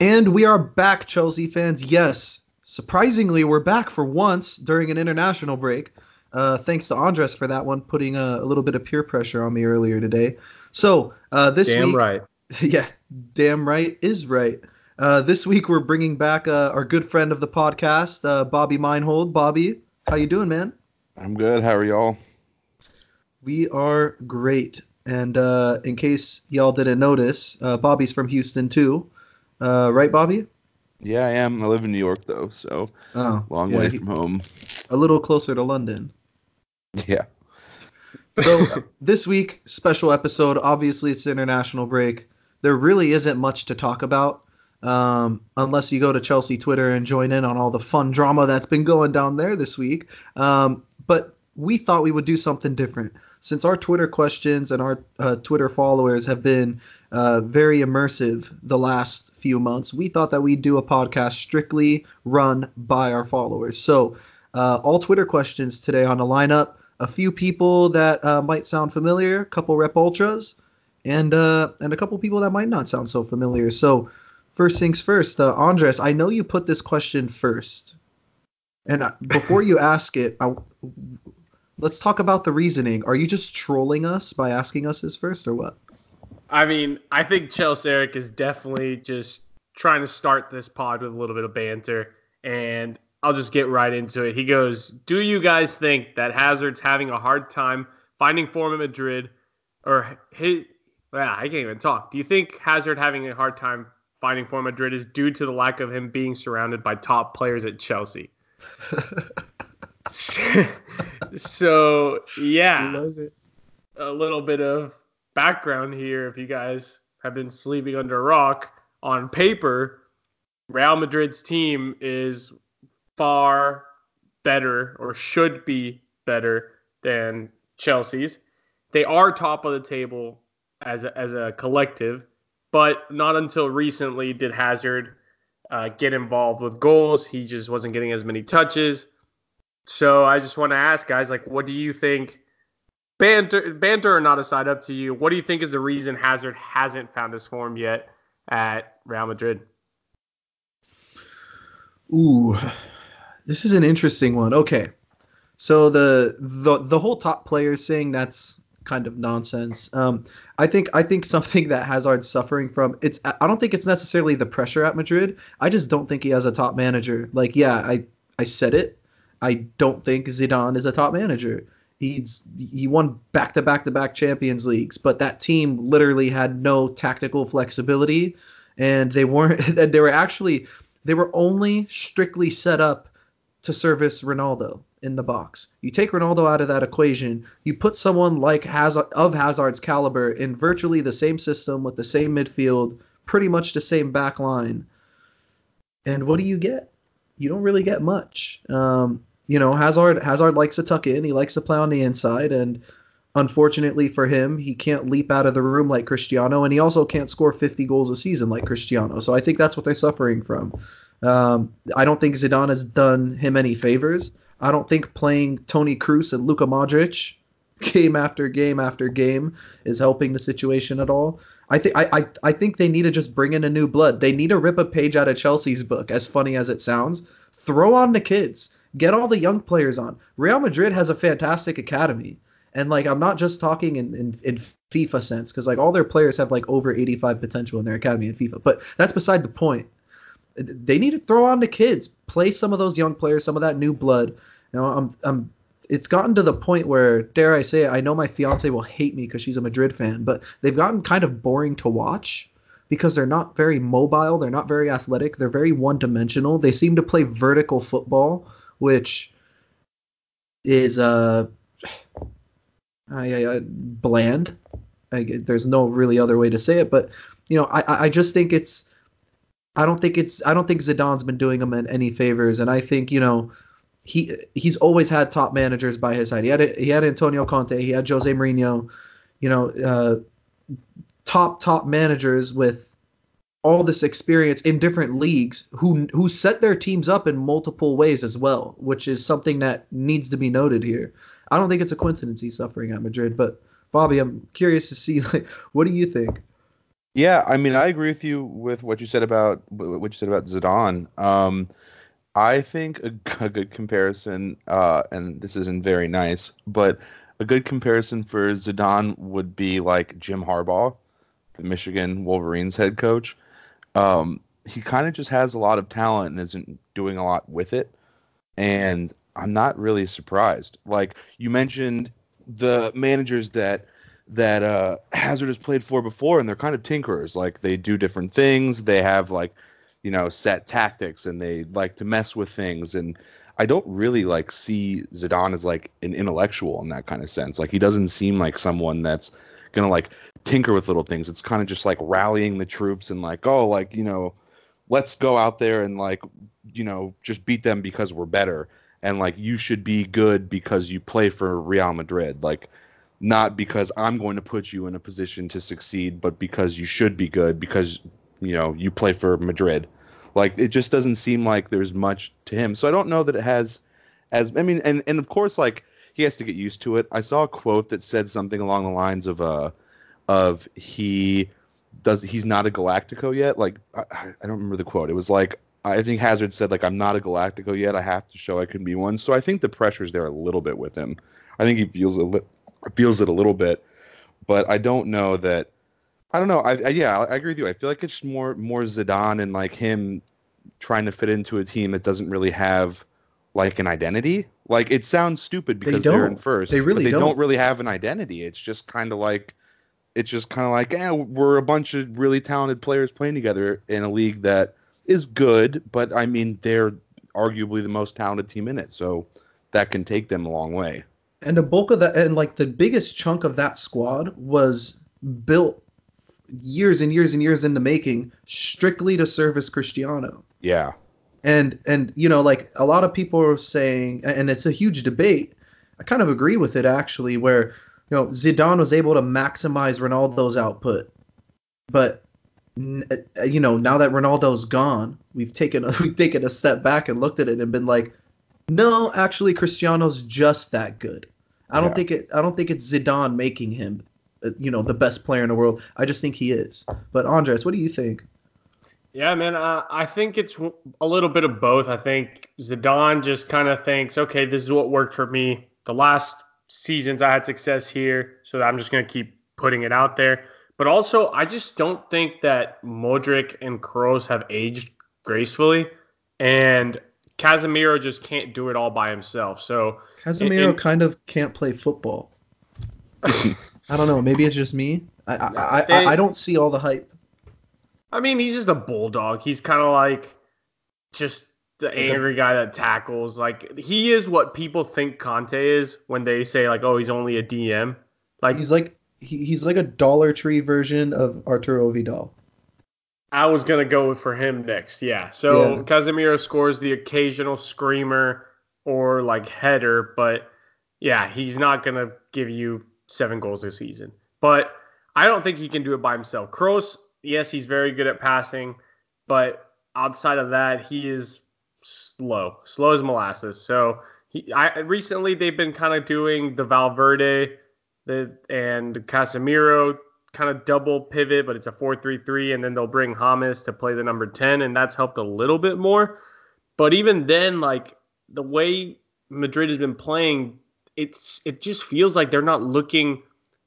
And we are back, Chelsea fans. Yes, surprisingly, we're back for once during an international break. Uh, thanks to Andres for that one, putting a, a, little bit of peer pressure on me earlier today. So uh, this damn week, right, yeah, damn right is right. Uh, this week we're bringing back uh, our good friend of the podcast, uh, Bobby Meinhold. Bobby, how you doing, man? I'm good. How are y'all? We are great. And uh, in case y'all didn't notice, uh, Bobby's from Houston too, uh, right, Bobby? Yeah, I am. I live in New York though, so oh, long yeah, way from home. A little closer to London. Yeah. So this week, special episode. Obviously, it's international break. There really isn't much to talk about, um, unless you go to Chelsea Twitter and join in on all the fun drama that's been going down there this week. Um, but we thought we would do something different since our Twitter questions and our uh, Twitter followers have been uh, very immersive the last few months. We thought that we'd do a podcast strictly run by our followers. So uh, all Twitter questions today on the lineup a few people that uh, might sound familiar, a couple rep ultras, and uh, and a couple people that might not sound so familiar. So first things first, uh, Andres, I know you put this question first, and before you ask it, I, let's talk about the reasoning. Are you just trolling us by asking us this first, or what? I mean, I think Chelsea Eric is definitely just trying to start this pod with a little bit of banter, and I'll just get right into it. He goes, "Do you guys think that Hazard's having a hard time finding form in Madrid, or his? Yeah, I can't even talk. Do you think Hazard having a hard time finding form at Madrid is due to the lack of him being surrounded by top players at Chelsea?" so yeah, a little bit of background here if you guys have been sleeping under a rock on paper real madrid's team is far better or should be better than chelsea's. They are top of the table as a, as a collective but not until recently did hazard uh, get involved with goals. He just wasn't getting as many touches. So i just want to ask guys like what do you think banter banter or not aside up to you what do you think is the reason hazard hasn't found his form yet at real madrid Ooh, this is an interesting one. Okay, so the the the whole top players saying that's kind of nonsense. Um, I think I think something that Hazard's suffering from. It's I don't think it's necessarily the pressure at Madrid. I just don't think he has a top manager. Like yeah, I I said it. I don't think Zidane is a top manager. He's he won back to back to back Champions Leagues, but that team literally had no tactical flexibility, and they weren't. They were actually they were only strictly set up to service Ronaldo in the box. You take Ronaldo out of that equation, you put someone like Hazard of Hazard's caliber in virtually the same system with the same midfield, pretty much the same back line. And what do you get? You don't really get much. Um, you know, Hazard Hazard likes to tuck in, he likes to play on the inside and unfortunately for him, he can't leap out of the room like Cristiano, and he also can't score 50 goals a season like Cristiano. So I think that's what they're suffering from. Um, I don't think Zidane has done him any favors. I don't think playing Toni Kroos and Luka Modric game after game after game is helping the situation at all. I think I, I I think they need to just bring in a new blood. They need to rip a page out of Chelsea's book, as funny as it sounds. Throw on the kids. Get all the young players on. Real Madrid has a fantastic academy. And like I'm not just talking in, in, in FIFA sense, because like all their players have like over 85 potential in their academy in FIFA. But that's beside the point. They need to throw on the kids, play some of those young players, some of that new blood. You know, I'm I'm it's gotten to the point where, dare I say it, I know my fiance will hate me because she's a Madrid fan, but they've gotten kind of boring to watch because they're not very mobile, they're not very athletic, they're very one dimensional. They seem to play vertical football, which is uh I, I, bland. I, there's no really other way to say it, but you know, I, I just think it's, I don't think it's, I don't think Zidane's been doing him any favors, and I think you know, he he's always had top managers by his side. He had he had Antonio Conte, he had Jose Mourinho, you know, uh, top top managers with all this experience in different leagues who who set their teams up in multiple ways as well, which is something that needs to be noted here. I don't think it's a coincidence he's suffering at Madrid, but Bobby, I'm curious to see like what do you think? Yeah, I mean, I agree with you with what you said about what you said about Zidane. Um, I think a, a good comparison, uh, and this isn't very nice, but a good comparison for Zidane would be like Jim Harbaugh, the Michigan Wolverines head coach. Um, he kind of just has a lot of talent and isn't doing a lot with it. And I'm not really surprised. Like you mentioned, the managers that that uh, Hazard has played for before, and they're kind of tinkerers. Like they do different things. They have like you know set tactics, and they like to mess with things. And I don't really like see Zidane as like an intellectual in that kind of sense. Like he doesn't seem like someone that's gonna like tinker with little things. It's kind of just like rallying the troops and like oh like you know let's go out there and like you know just beat them because we're better. And like you should be good because you play for Real Madrid. Like not because I'm going to put you in a position to succeed but because you should be good because you know you play for Madrid. Like it just doesn't seem like there's much to him. So I don't know that it has as I mean and and of course like he has to get used to it. I saw a quote that said something along the lines of uh of he does he's not a Galactico yet. Like I, I don't remember the quote. It was like I think Hazard said like I'm not a Galactico yet. I have to show I can be one. So I think the pressure's there a little bit with him. I think he feels a li- feels it a little bit, but I don't know that. I don't know. I, I yeah, I, I agree with you. I feel like it's more more Zidane and like him trying to fit into a team that doesn't really have like an identity. Like it sounds stupid because They are in first. They really but they don't. don't really have an identity. It's just kind of like it's just kind of like, eh, we're a bunch of really talented players playing together in a league that is good, but I mean, they're arguably the most talented team in it, so that can take them a long way. And the bulk of that, and like the biggest chunk of that squad was built years and years and years in the making, strictly to service Cristiano. Yeah, And and you know, like a lot of people are saying, and it's a huge debate. I kind of agree with it actually, where you know Zidane was able to maximize Ronaldo's output, but uh, you know now that Ronaldo's gone, we've taken a, we've taken a step back and looked at it and been like, no, actually Cristiano's just that good. I don't Yeah. think it. I don't think it's Zidane making him, uh, you know, the best player in the world. I just think he is. But Andres, what do you think? Yeah, man. Uh, I think it's a little bit of both. I think Zidane just kind of thinks, okay, this is what worked for me. The last seasons I had success here, so I'm just going to keep putting it out there. But also, I just don't think that Modric and Kroos have aged gracefully, and Casemiro just can't do it all by himself. So Casemiro And- kind of can't play football. I don't know. Maybe it's just me. I I, They- I, I don't see all the hype. I mean, he's just a bulldog. He's kind of like just the angry guy that tackles. Like he is what people think Kante is when they say like, "Oh, he's only a DM." Like He's like he, he's like a Dollar Tree version of Arturo Vidal. I was gonna go for him next. Yeah. So Yeah. Casemiro scores the occasional screamer or like header, but yeah, he's not gonna give you seven goals a season. But I don't think he can do it by himself. Kroos, yes, he's very good at passing, but outside of that, he is slow, slow as molasses. So he, I recently they've been kind of doing the Valverde, the and Casemiro kind of double pivot, but it's a 4-3-3, and then they'll bring James to play the number 10, and that's helped a little bit more. But even then, like the way Madrid has been playing, it's it just feels like they're not looking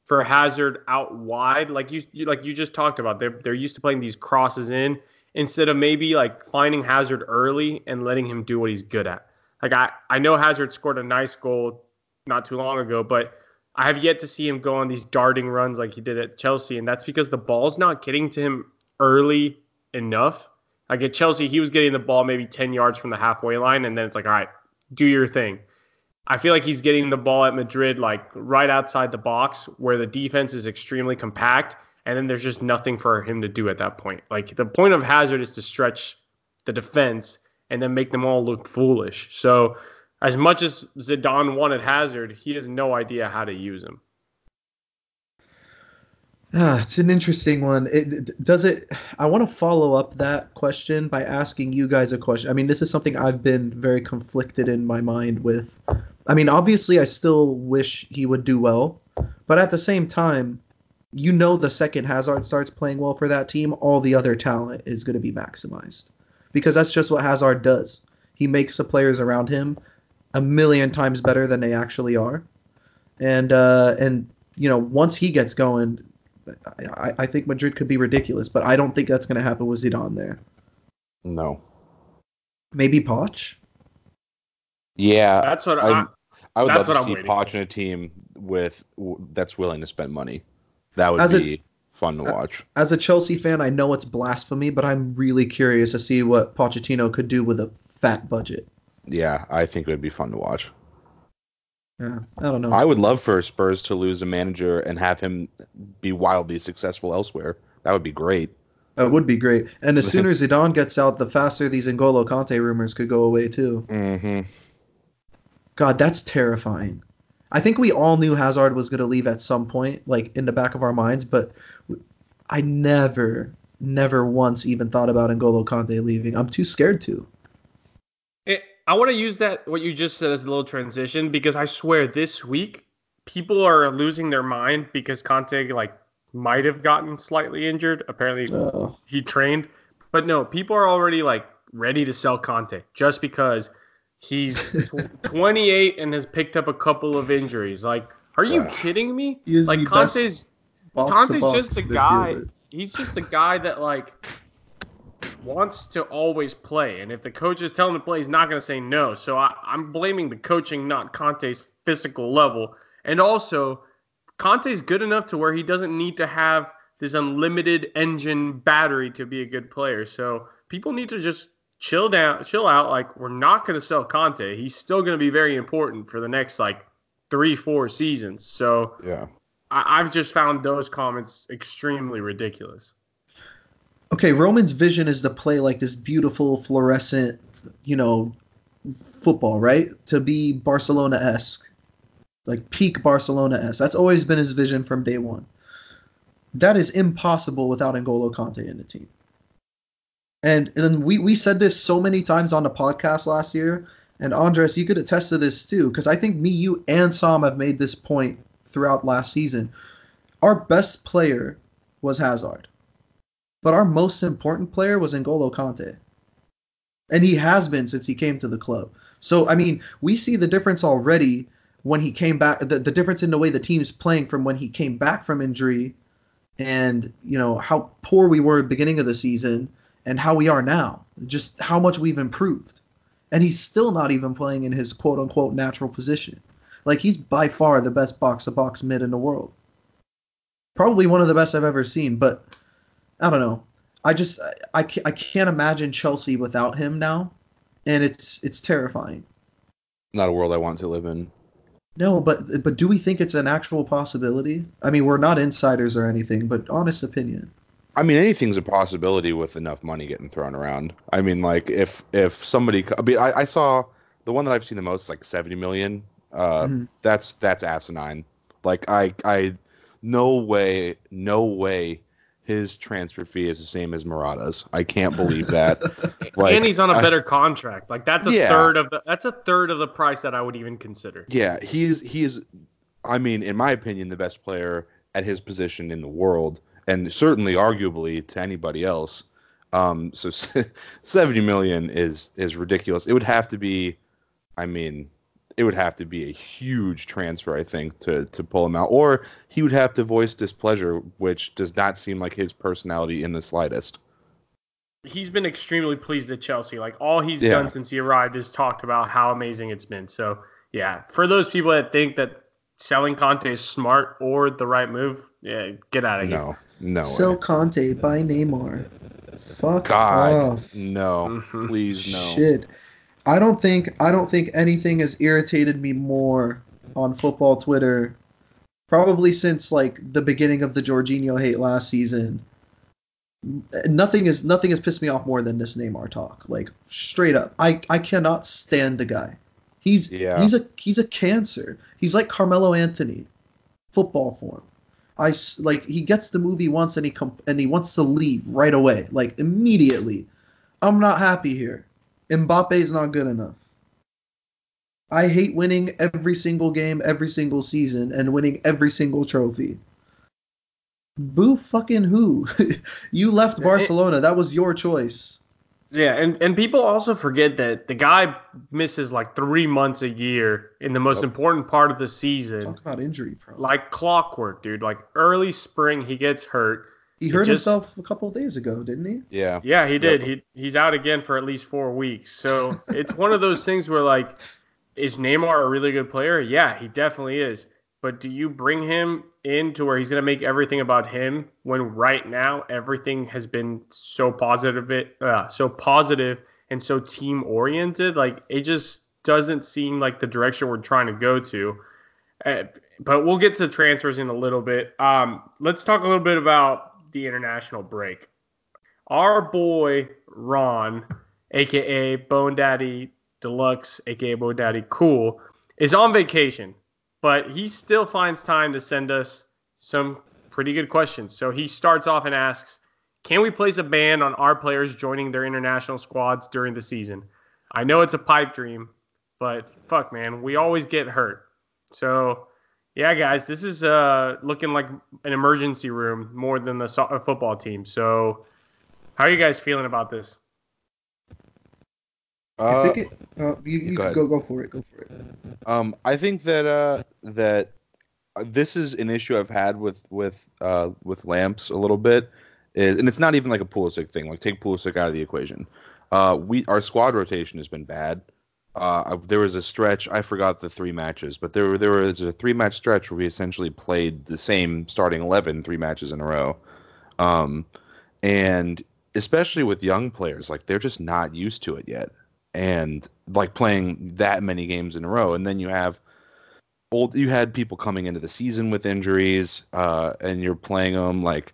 for Hazard out wide, like you, you like you just talked about. They're they're used to playing these crosses in instead of maybe like finding Hazard early and letting him do what he's good at. Like I I know Hazard scored a nice goal not too long ago, but I have yet to see him go on these darting runs like he did at Chelsea, and that's because the ball's not getting to him early enough. Like at Chelsea, he was getting the ball maybe 10 yards from the halfway line, and then it's like, all right, do your thing. I feel like he's getting the ball at Madrid like right outside the box where the defense is extremely compact, and then there's just nothing for him to do at that point. Like the point of Hazard is to stretch the defense and then make them all look foolish. So as much as Zidane wanted Hazard, he has no idea how to use him. Ah, it's an interesting one. It does it. I want to follow up that question by asking you guys a question. I mean, this is something I've been very conflicted in my mind with. I mean, obviously, I still wish he would do well, but at the same time, you know the second Hazard starts playing well for that team, all the other talent is going to be maximized because that's just what Hazard does. He makes the players around him a million times better than they actually are, and uh, and you know once he gets going, I, I think Madrid could be ridiculous, but I don't think that's going to happen with Zidane there. No. Maybe Poch. Yeah, That's what I, I'm- I would That's love to I'm see waiting Poch in a team with w- that's willing to spend money. That would As a- be fun to watch. As a Chelsea fan, I know it's blasphemy, but I'm really curious to see what Pochettino could do with a fat budget. Yeah, I think it would be fun to watch. Yeah, I don't know. I would love for Spurs to lose a manager and have him be wildly successful elsewhere. That would be great. That would be great. And as soon as Zidane gets out, the faster these N'Golo Kante rumors could go away too. Mm-hmm. God, that's terrifying. I think we all knew Hazard was going to leave at some point, like in the back of our minds, but I never, never once even thought about N'Golo Kante leaving. I'm too scared to. It, I want to use that what you just said as a little transition because I swear this week people are losing their mind because Kante like might have gotten slightly injured. Apparently Uh, he trained, but no, people are already like ready to sell Kante just because he's tw- 28 and has picked up a couple of injuries. Like, are you kidding me? Like Kante's Kante's just the midfielder. guy. He's just the guy that like wants to always play, and if the coach is telling him to play, he's not going to say no. So I, I'm blaming the coaching, not Kante's physical level. And also, Kante's good enough to where he doesn't need to have this unlimited engine battery to be a good player. So people need to just chill down, chill out. Like we're not going to sell Kante. He's still going to be very important for the next like three, four seasons. So Yeah. I, I've just found those comments extremely ridiculous. Okay, Roman's vision is to play like this beautiful fluorescent, you know, football, right? To be Barcelona esque. Like peak Barcelona esque. That's always been his vision from day one. That is impossible without N'Golo Kante in the team. And, and we, we said this so many times on the podcast last year, and Andres, you could attest to this too, because I think me, you, and Sam have made this point throughout last season. Our best player was Hazard but our most important player was N'Golo Kante. And he has been since he came to the club. So, I mean, we see the difference already when he came back, the, the difference in the way the team's playing from when he came back from injury and, you know, how poor we were at the beginning of the season and how we are now. Just how much we've improved. And he's still not even playing in his quote unquote natural position. Like, he's by far the best box to box mid in the world. Probably one of the best I've ever seen, but I don't know. I just I, I can't imagine Chelsea without him now, and it's it's terrifying. Not a world I want to live in. No, but but do we think it's an actual possibility? I mean, we're not insiders or anything, but honest opinion. I mean, anything's a possibility with enough money getting thrown around. I mean, like if if somebody, I mean, I, I saw the one that I've seen the most, like seventy million. Uh, Mhm. That's that's asinine. Like I I, no way, no way, his transfer fee is the same as Morata's. I can't believe that. Like, and he's on a better contract. Like that's a Yeah. third of the that's a third of the price that I would even consider. Yeah, he's he's I mean, in my opinion, the best player at his position in the world, and certainly arguably to anybody else. Um, so seventy million is is ridiculous. It would have to be, I mean, it would have to be a huge transfer, I think, to to pull him out, or he would have to voice displeasure, which does not seem like his personality in the slightest. He's been extremely pleased at Chelsea. Like all he's Yeah. done since he arrived is talked about how amazing it's been. So yeah, for those people that think that selling Kante is smart or the right move, yeah, get out of here. No, no, Sell way. Kante by Neymar. Fuck God, off. no, Mhm. please, no. Shit. I don't think I don't think anything has irritated me more on football Twitter probably since like the beginning of the Jorginho hate last season. Nothing is nothing has pissed me off more than this Neymar talk. Like straight up. I I cannot stand the guy. He's Yeah. he's a he's a cancer. He's like Carmelo Anthony football form. I like he gets the movie once and he com- and he wants to leave right away, like immediately. I'm not happy here. Mbappe's not good enough. I hate winning every single game, every single season, and winning every single trophy. Boo fucking who? you left Barcelona. That was your choice. Yeah, and, and people also forget that the guy misses like three months a year in the most Yep. important part of the season. Talk about injury prone. Like clockwork, dude. Like early spring, he gets hurt. he he hurt just- himself a couple of days ago, didn't he? Yeah. Yeah, he did. Yep. He he's out again for at least four weeks. So it's one of those things where like, is Neymar a really good player? Yeah, he definitely is. But do you bring him in to where he's gonna make everything about him when right now everything has been so positive, it uh, so positive and so team oriented? Like it just doesn't seem like the direction we're trying to go to. Uh, but we'll get to transfers in a little bit. Um, let's talk a little bit about the international break our boy Ron, aka Bone Daddy Deluxe, aka Bone Daddy Cool, is on vacation, but he still finds time to send us some pretty good questions. So he starts off and asks, "Can we place a ban on our players joining their international squads during the season? I know it's a pipe dream, but fuck, man, we always get hurt. So." Yeah, guys, this is uh, looking like an emergency room more than the so- football team. So, how are you guys feeling about this? I think it, uh, you, you go go, go for it. Go for it. Um, I think that uh, that uh, this is an issue I've had with with uh, with lamps a little bit, is, and it's not even like a Pulisic thing. Like take Pulisic out of the equation. Uh, we our squad rotation has been bad. Uh, there was a stretch I forgot the three matches, but there were there was a three match stretch where we essentially played the same starting 11 three matches in a row, um, and especially with young players, like they're just not used to it yet and like playing that many games in a row. And then you have old you had people coming into the season with injuries uh and you're playing them like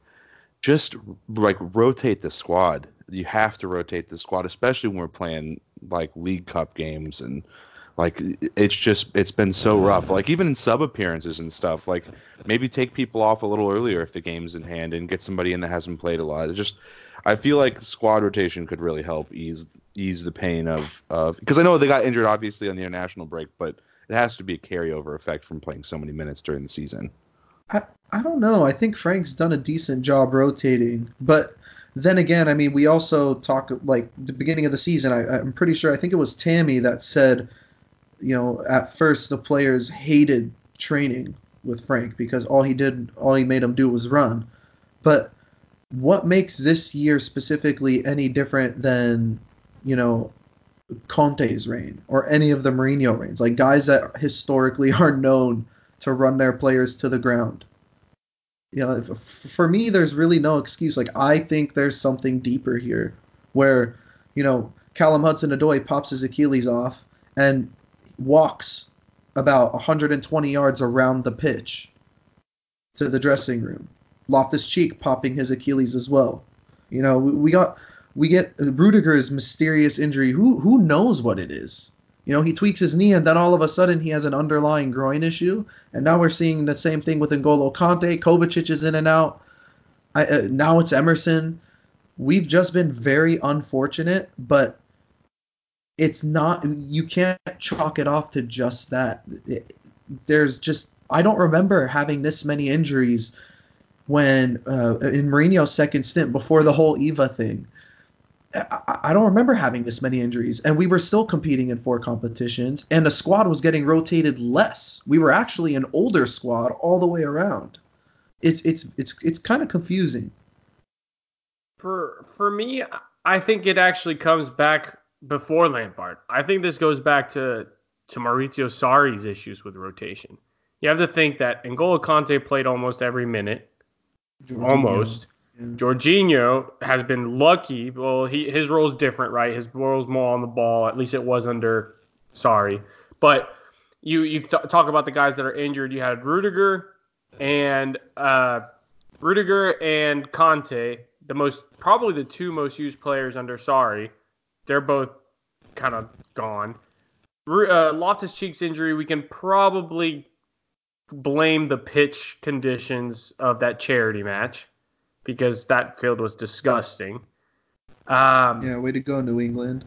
just like rotate the squad. You have to rotate the squad especially when we're playing like league cup games and like it's just it's been so rough. Like even in sub appearances and stuff like maybe take people off a little earlier if the game's in hand and get somebody in that hasn't played a lot. It just i feel like squad rotation could really help ease ease the pain of of because I know they got injured obviously on the international break, but it has to be a carryover effect from playing so many minutes during the season. I, I don't know. I think Frank's done a decent job rotating, but then again, I mean, we also talk like the beginning of the season. I, I'm pretty sure. I think it was Tammy that said, you know, at first the players hated training with Frank because all he did, all he made them do was run. But what makes this year specifically any different than, you know, Conte's reign or any of the Mourinho reigns? Like guys that historically are known to run their players to the ground. You know, for me, there's really no excuse. Like I think there's something deeper here, where you know Callum Hudson-Odoi pops his Achilles off and walks about 120 yards around the pitch to the dressing room. Loftus Cheek popping his Achilles as well. You know, we got we get Rudiger's mysterious injury. Who who knows what it is? You know, he tweaks his knee and then all of a sudden he has an underlying groin issue. And now we're seeing the same thing with N'Golo Kante. Kovacic is in and out. I, uh, now it's Emerson. We've just been very unfortunate, but it's not. You can't chalk it off to just that. It- there's just I don't remember having this many injuries when uh, in Mourinho's second stint before the whole Eva thing. I, don't remember having this many injuries, and we were still competing in four competitions, and the squad was getting rotated less. We were actually an older squad all the way around. It's it's it's it's kind of confusing. For for me, I think it actually comes back before Lampard. I think this goes back to to Maurizio Sarri's issues with rotation. You have to think that N'Golo Kante played almost every minute, almost. Jorginho has been lucky. Well, he his role is different, right? His role's more on the ball. At least it was under Sarri. But you you talk about the guys that are injured. You had Rudiger and uh, Rudiger and Kante, the most probably the two most used players under Sarri. They're both kind of gone. Uh, Loftus Cheek's injury, we can probably blame the pitch conditions of that charity match because that field was disgusting. Um, Yeah, way to go, New England.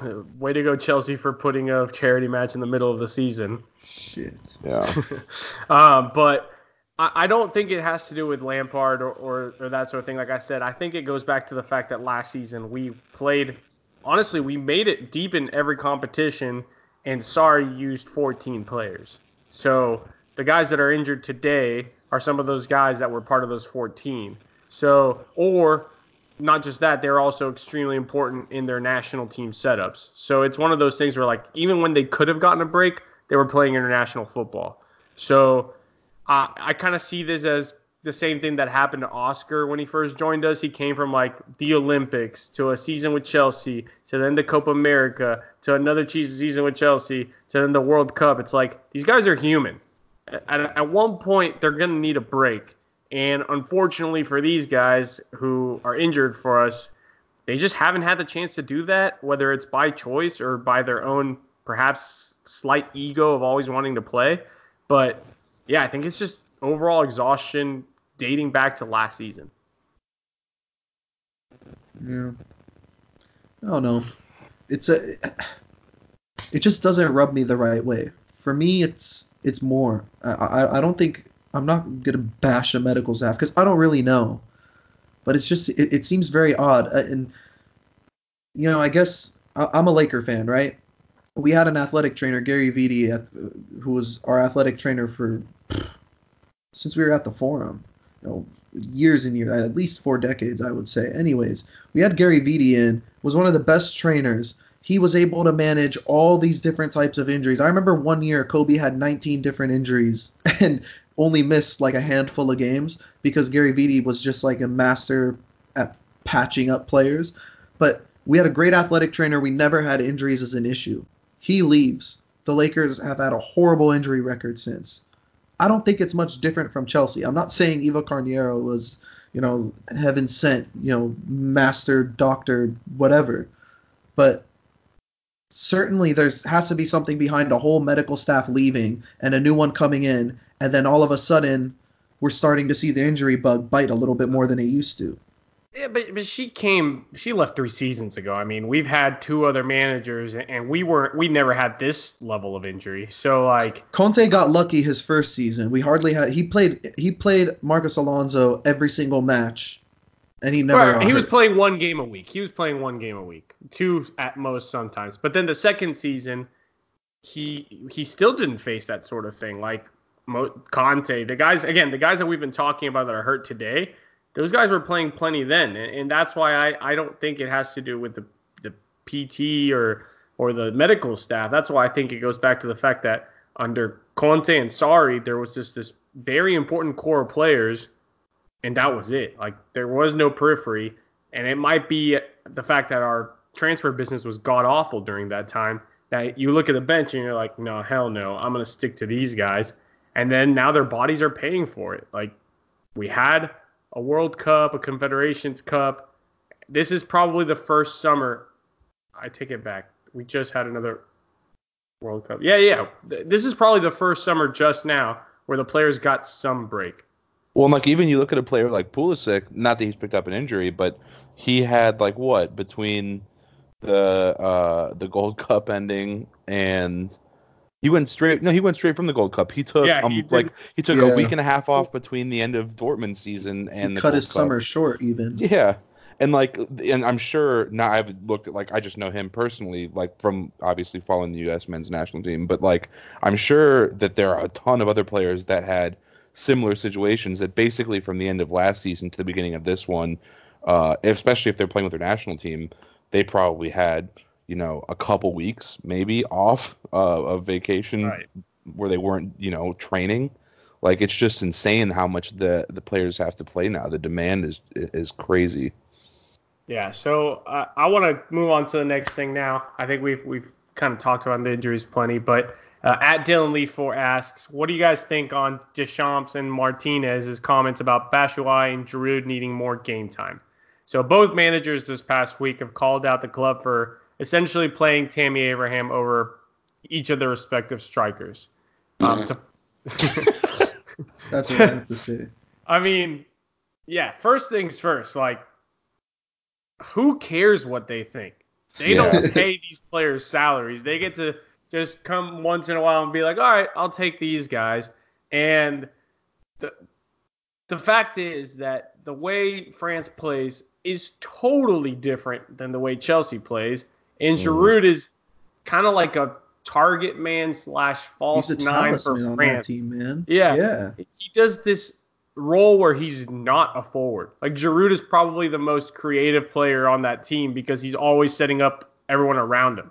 Way to go, Chelsea, for putting a charity match in the middle of the season. Shit. Yeah. um, but I, I don't think it has to do with Lampard or, or, or that sort of thing. Like I said, I think it goes back to the fact that last season we played. Honestly, we made it deep in every competition, and Sarri used 14 players. So the guys that are injured today are some of those guys that were part of those 14. So, or not just that, they're also extremely important in their national team setups. So it's one of those things where, like, even when they could have gotten a break, they were playing international football. So I kind of see this as the same thing that happened to Oscar when he first joined us. He came from like the Olympics to a season with Chelsea to then the Copa America to another season with Chelsea to then the World Cup. It's like these guys are human. At, at one point, they're going to need a break. And unfortunately for these guys who are injured for us, they just haven't had the chance to do that, whether it's by choice or by their own perhaps slight ego of always wanting to play. But yeah, I think it's just overall exhaustion dating back to last season. Yeah. I don't know. It's a. It just doesn't rub me the right way. For me, it's it's more. I I, I don't think I'm not gonna bash a medical staff because I don't really know, but it's just it, it seems very odd. Uh, and you know, I guess I, I'm a Laker fan, right? We had an athletic trainer, Gary Vitti, who was our athletic trainer for since we were at the forum. You know, years and years, at least four decades, I would say. Anyways, we had Gary Vitti in, was one of the best trainers. He was able to manage all these different types of injuries. I remember one year Kobe had 19 different injuries and only missed like a handful of games because Gary Vitti was just like a master at patching up players. But we had a great athletic trainer. We never had injuries as an issue. He leaves. The Lakers have had a horrible injury record since. I don't think it's much different from Chelsea. I'm not saying Eva Carneiro was, you know, heaven sent, you know, master, doctor, whatever. But certainly there's has to be something behind a whole medical staff leaving and a new one coming in, and then all of a sudden we're starting to see the injury bug bite a little bit more than it used to. Yeah, but but she came. She left three seasons ago. I mean, we've had two other managers, and we weren't. We never had this level of injury. So like, Conte got lucky his first season. We hardly had. He played. He played Marcos Alonso every single match, and he never. Right, he was playing one game a week. He was playing one game a week, two at most sometimes. But then the second season, he he still didn't face that sort of thing. Like Mo, Conte, the guys again, the guys that we've been talking about that are hurt today those guys were playing plenty then, and that's why I, I don't think it has to do with the the PT or or the medical staff. That's why I think it goes back to the fact that under Conte and Sarri, there was just this very important core of players, and that was it. Like there was no periphery, and it might be the fact that our transfer business was god awful during that time. That you look at the bench and you're like, no, hell no, I'm gonna stick to these guys. And then now their bodies are paying for it. Like we had a World Cup, a Confederations Cup. This is probably the first summer. I take it back. We just had another World Cup. Yeah, yeah. This is probably the first summer just now where the players got some break. Well, like even you look at a player like Pulisic, not that he's picked up an injury, but he had like what between the uh the Gold Cup ending and he went straight. No, he went straight from the Gold Cup. He took yeah, um, he like he took yeah. a week and a half off between the end of Dortmund season and he the cut Gold his Cup. summer short even. Yeah, and like, and I'm sure now I've looked at like I just know him personally, like from obviously following the U.S. men's national team, but like I'm sure that there are a ton of other players that had similar situations that basically from the end of last season to the beginning of this one, uh, especially if they're playing with their national team, they probably had you know a couple weeks maybe off uh, of vacation right. where they weren't you know training. Like it's just insane how much the the players have to play now. The demand is is crazy. Yeah so uh, i want to move on to the next thing now. I think we've we've kind of talked about the injuries plenty but uh, at Dylan Lee 4 asks, what do you guys think on Deschamps and Martinez's comments about Batshuayi and Giroud needing more game time? So both managers this past week have called out the club for essentially playing Tammy Abraham over each of their respective strikers. Um, to, That's what I have to say. I mean, yeah. First things first. Like, who cares what they think? They yeah. don't pay these players salaries. They get to just come once in a while and be like, all right, I'll take these guys. And the the fact is that the way France plays is totally different than the way Chelsea plays, and Mhm. Giroud is kind of like a target man slash false nine for France. team, man. Yeah. Yeah. He does this role where he's not a forward. Like Giroud is probably the most creative player on that team because he's always setting up everyone around him.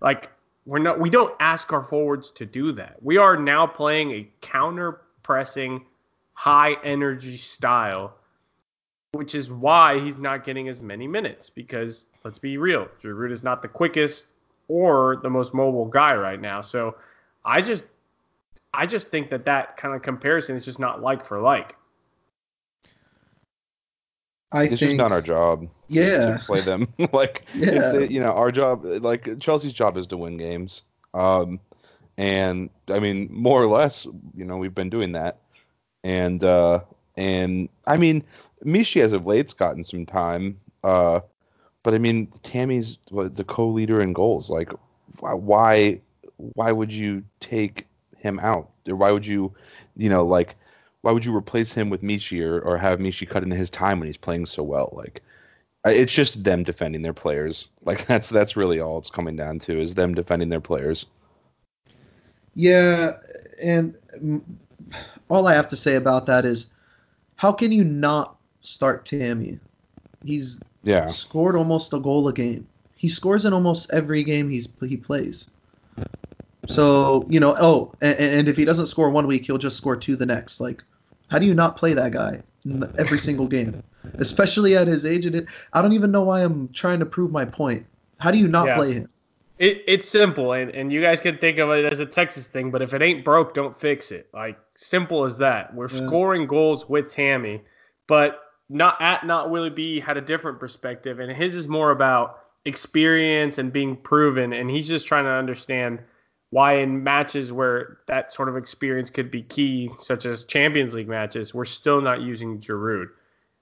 Like we're not we don't ask our forwards to do that. We are now playing a counter pressing high energy style which is why he's not getting as many minutes because let's be real, Giroud is not the quickest or the most mobile guy right now. So I just I just think that that kind of comparison is just not like for like. I It's think. just not our job. yeah. to play them. like, Yeah. it's the, you know, our job, like Chelsea's job is to win games. Um, and I mean, more or less, you know, we've been doing that. And uh, and I mean, Michy as of late's gotten some time. Uh, but I mean, Tammy's the co-leader in goals. Like, why why would you take him out? Or why would you, you know, like, why would you replace him with Michy or, or have Michy cut into his time when he's playing so well? Like, it's just them defending their players. Like that's that's really all it's coming down to is them defending their players. Yeah, and all I have to say about that is, how can you not start Tammy? He's Yeah, scored almost a goal a game. He scores in almost every game he's he plays. So you know, oh, and, and if he doesn't score one week, he'll just score two the next. Like, how do you not play that guy in every single game, especially at his age? And it, I don't even know why I'm trying to prove my point. How do you not Yeah. play him? It, it's simple, and, and you guys can think of it as a Texas thing, but if it ain't broke, don't fix it. Like simple as that. We're Yeah. scoring goals with Tammy, but not at not Willie B had a different perspective, and his is more about experience and being proven, and he's just trying to understand why in matches where that sort of experience could be key, such as Champions League matches, we're still not using Giroud.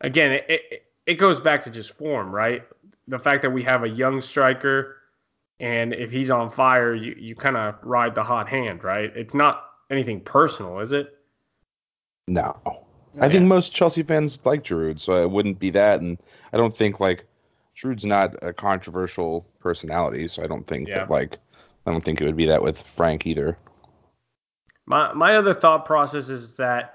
Again, it, it, it goes back to just form, right? The fact that we have a young striker and if he's on fire, you, you kind of ride the hot hand, right? It's not anything personal, is it? no. I think most Chelsea fans like Giroud, so it wouldn't be that. And I don't think like Giroud's not a controversial personality, so I don't think Yeah. that like I don't think it would be that with Frank either. My my other thought process is that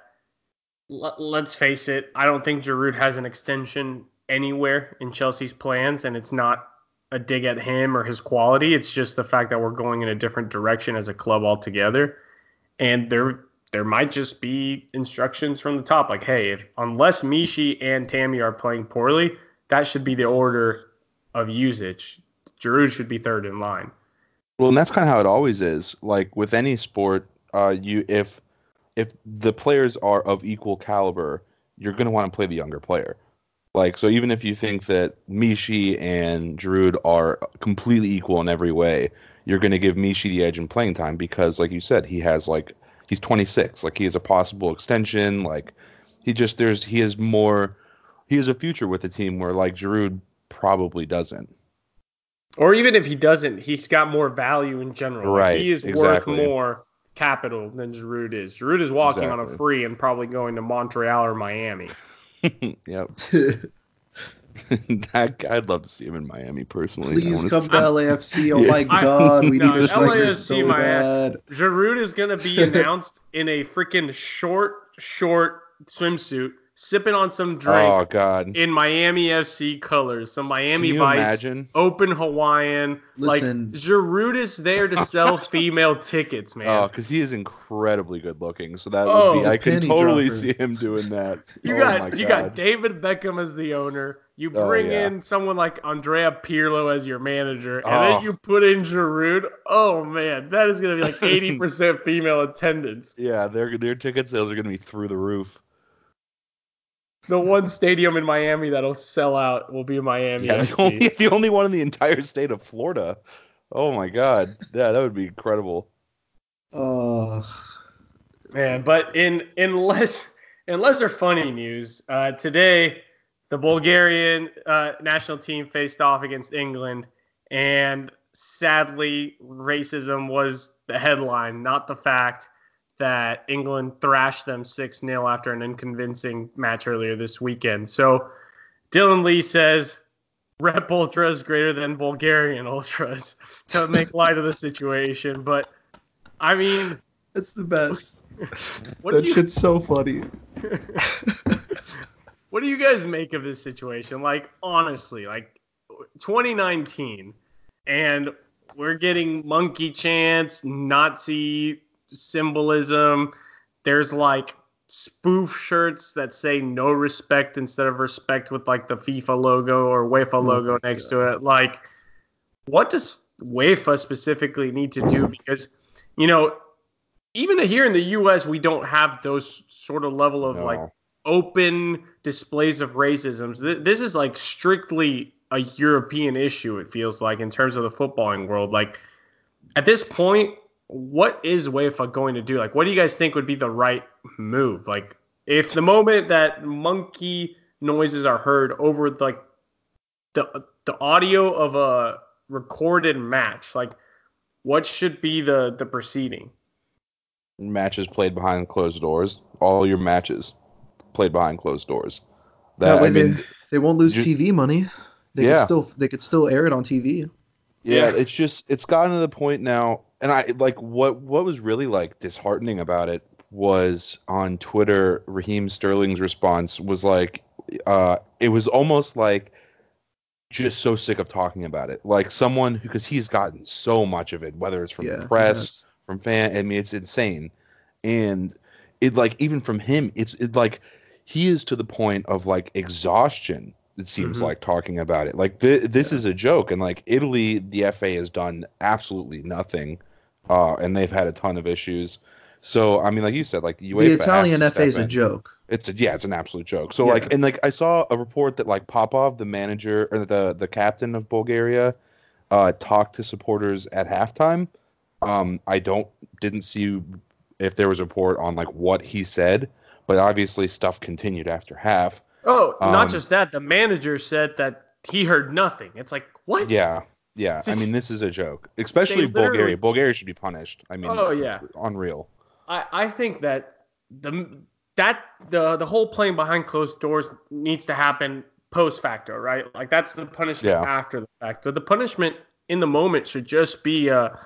l- let's face it, I don't think Giroud has an extension anywhere in Chelsea's plans, and it's not a dig at him or his quality. It's just the fact that we're going in a different direction as a club altogether, and there there might just be instructions from the top, like, hey, if unless Michy and Tammy are playing poorly, that should be the order of usage. Giroud should be third in line. Well, and that's kind of how it always is. Like with any sport, uh, you if if the players are of equal caliber, you're going to want to play the younger player. Like so, even if you think that Michy and Giroud are completely equal in every way, you're going to give Michy the edge in playing time because, like you said, he has like he's 26. Like he has a possible extension. Like he just there's he has more. He has a future with the team where like Giroud probably doesn't. Or even if he doesn't, he's got more value in general. Like, Right, he is exactly. worth more capital than Giroud is. Giroud is walking on a free and probably going to Montreal or Miami. yep. that guy- I'd love to see him in Miami personally. Please come see- to LAFC. Oh my I- God, we no, need a striker LAFC, so my ass. bad. Giroud is going to be announced in a freaking short, short swimsuit, sipping on some drink Oh God. in Miami FC colors, some Miami Can you Vice, imagine? open Hawaiian. Listen. like Giroud is there to sell female tickets, man. Oh, because he is incredibly good looking. So that Oh. would be. I He's can totally dropper. see him doing that. You Oh got you God. got David Beckham as the owner. You Oh, bring yeah. in someone like Andrea Pirlo as your manager, and Oh. then you put in Giroud. Oh man, that is gonna be like eighty percent female attendance. Yeah, their their ticket sales are going to be through the roof. The one stadium in Miami that'll sell out will be Miami Yeah, the only, the only one in the entire state of Florida. Oh my God. Yeah, that would be incredible. Oh, Man, but in in less in lesser funny news, uh, today the Bulgarian uh, national team faced off against England, and sadly, racism was the headline, not the fact. That England thrashed them 6 0 after an unconvincing match earlier this weekend. So Dylan Lee says Rep Ultras greater than Bulgarian Ultras to make light of the situation. But I mean, That's the best. that you shit's so funny. what do you guys make of this situation? Like honestly, like 2019 and we're getting monkey chants, Nazi symbolism. There's like spoof shirts that say no respect instead of respect with like the FIFA logo or UEFA hmm. logo my next to it. Like what does UEFA specifically need to do because you know even here in the US we don't have those sort of level of like open displays of racism. This is like strictly a European issue. It feels like in terms of the footballing world. Like at this point, what is UEFA going to do? Like, what do you guys think would be the right move? Like, if the moment that monkey noises are heard over like the the audio of a recorded match, like what should be the the proceeding? matches played behind closed doors. All your matches played behind closed doors. That That way I mean, they, they won't lose ju- TV money. They Yeah. could still they could still air it on TV. yeah, Yeah. it's just it's gotten to the point now, and I like what what was really like disheartening about it was on Twitter. Raheem Sterling's response was like, uh, it was almost like just so sick of talking about it, like someone because he's gotten so much of it, whether it's from yeah, the press, yes. from fan. I mean, it's insane, and it like even from him, it's it like he is to the point of like exhaustion. It seems Mhm. like talking about it. Like th- this is a joke, and like Italy, the FA has done absolutely nothing, uh, and they've had a ton of issues. So I mean, like you said, like the The Italian FA is step a joke. It's a, yeah, it's an absolute joke. So Yeah. like, and like I saw a report that like Popov, the manager or the the captain of Bulgaria, uh, talked to supporters at halftime. Um, I don't didn't see if there was a report on like what he said, but obviously stuff continued after half. Oh, Um, not just that. The manager said that he heard nothing. It's like what? Yeah, yeah. I mean, this is a joke, especially Bulgaria. Bulgaria should be punished. I mean, Oh yeah. unreal. I, I think that the that the the whole playing behind closed doors needs to happen post facto, right? Like that's the punishment Yeah. after the fact. But the punishment in the moment should just be a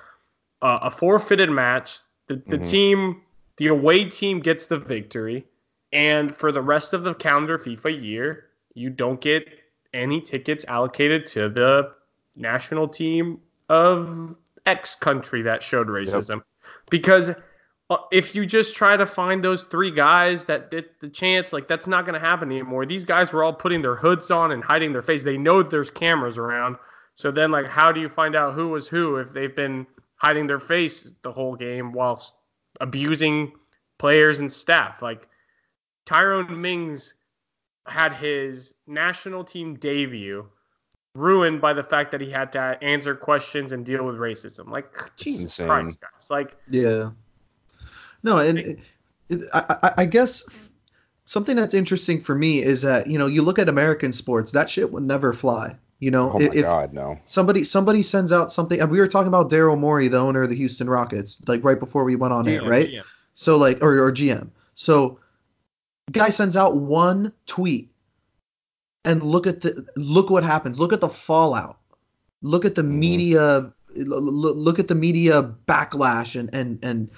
a, a forfeited match. The the Mhm. team, the away team gets the victory, and for the rest of the calendar FIFA year, you don't get any tickets allocated to the national team of X country that showed racism. Because uh, if you just try to find those three guys that did the chance, like that's not going to happen anymore. These guys were all putting their hoods on and hiding their face. They know there's cameras around. So then, like, how do you find out who was who if they've been hiding their face the whole game whilst abusing players and staff? Like, Tyrone Mings had his national team debut ruined by the fact that he had to answer questions and deal with racism. Like, Jesus insane. Christ, guys. Like, Yeah. No, and it, it, I, I, I guess something that's interesting for me is that you know you look at American sports, that shit would never fly. You know, Oh my if god, no. somebody somebody sends out something, and we were talking about Daryl Morey, the owner of the Houston Rockets, like right before we went on air, GM, right? GM. So like, or, or GM. So, guy sends out one tweet, and look at the look what happens. Look at the fallout. Look at the Mhm. media. Look at the media backlash and and and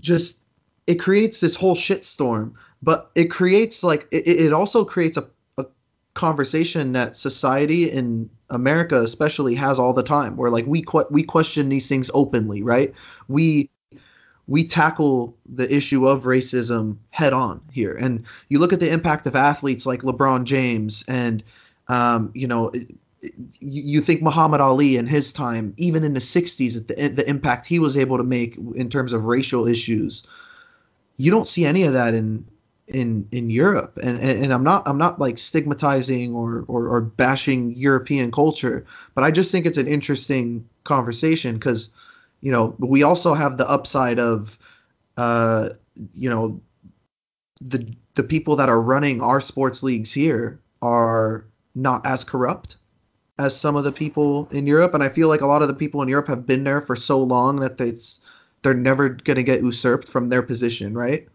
just it creates this whole shitstorm. But it creates like it, it also creates a, a conversation that society in America especially has all the time, where like we que- we question these things openly, right? We we tackle the issue of racism head on here. And you look at the impact of athletes like LeBron James and, um, you know, you think Muhammad Ali in his time, even in the 60s, the, the impact he was able to make in terms of racial issues. You don't see any of that in in in Europe, and, and and I'm not I'm not like stigmatizing or, or or bashing European culture, but I just think it's an interesting conversation because you know we also have the upside of uh you know the the people that are running our sports leagues here are not as corrupt as some of the people in Europe and I feel like a lot of the people in Europe have been there for so long that it's they're never to get usurped from their position, right?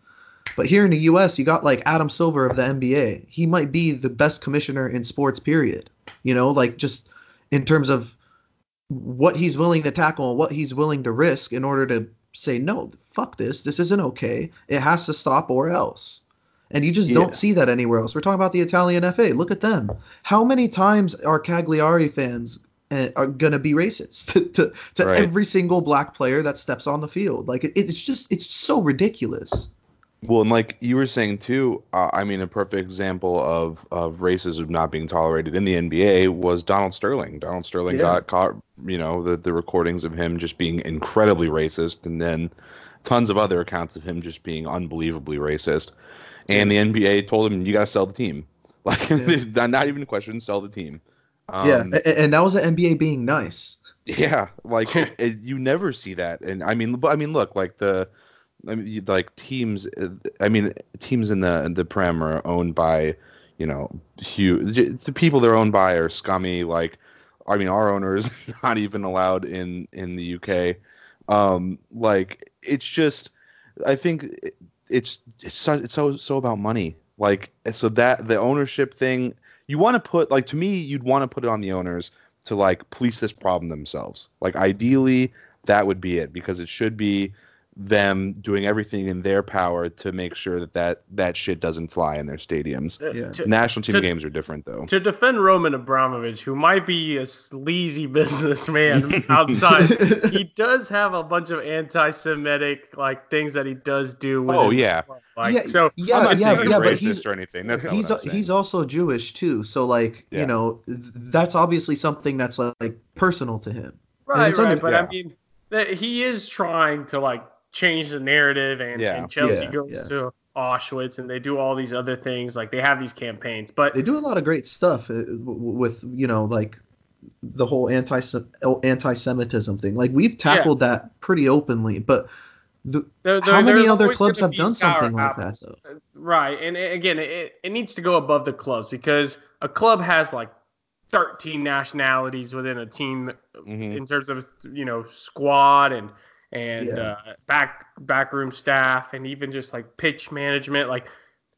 But here in the U.S., you got like Adam Silver of the NBA. He might be the best commissioner in sports, period. You know, like just in terms of what he's willing to tackle and what he's willing to risk in order to say, no, fuck this. This isn't okay. It has to stop or else. And you just Yeah. don't see that anywhere else. We're talking about the Italian FA. Look at them. How many times are Cagliari fans uh, are going to be racist to, to, to Right. every single black player that steps on the field? Like, it, it's just, it's so ridiculous. Well, and like you were saying too, uh, I mean, a perfect example of of racism not being tolerated in the NBA was Donald Sterling. Donald Sterling Yeah. got caught, you know, the the recordings of him just being incredibly racist, and then tons of other accounts of him just being unbelievably racist. And the NBA told him, "You got to sell the team." Like, Yeah. not even a question, sell the team. Um, yeah. And, that was the NBA being nice. Yeah, like it, you never see that, and I mean, I mean, look, like the, I mean, like teams, uh, I mean, teams in the the Prem are owned by, you know, huge. The people they're owned by are scummy. Like, I mean, our owner is not even allowed in in the UK. Um, like, it's just, I think it's it's so it's so so about money. Like, so that the ownership thing, you want to put like to me, you'd want to put it on the owners to like police this problem themselves. Like ideally, that would be it because it should be them doing everything in their power to make sure that that, that shit doesn't fly in their stadiums. Yeah. To, National team to- games are different though. to defend Roman Abramovich, who might be a sleazy businessman outside, he does have a bunch of anti-Semitic like things that he does do. Oh yeah, like Yeah, so. yeah, I'm not yeah, saying yeah, he's but racist he's- or anything. That's not he's what I'm he's also Jewish too, so like Yeah. you know that's obviously something that's like, like personal to him. Right, right, under- but yeah. I mean, he is trying to like change the narrative, and, Yeah. and Chelsea Yeah, goes yeah. to Auschwitz, and they do all these other things. Like they have these campaigns, but They do a lot of great stuff uh, w- w- with you know like the whole anti anti-Semitism thing. Like we've tackled that pretty openly, but the, there- how many other clubs have done sour something like that though? Right, and it- again, it, it needs to go above the clubs because a club has like 13 nationalities within a team Mhm. in terms of you know squad and and Yeah. uh, back backroom staff and even just like pitch management. Like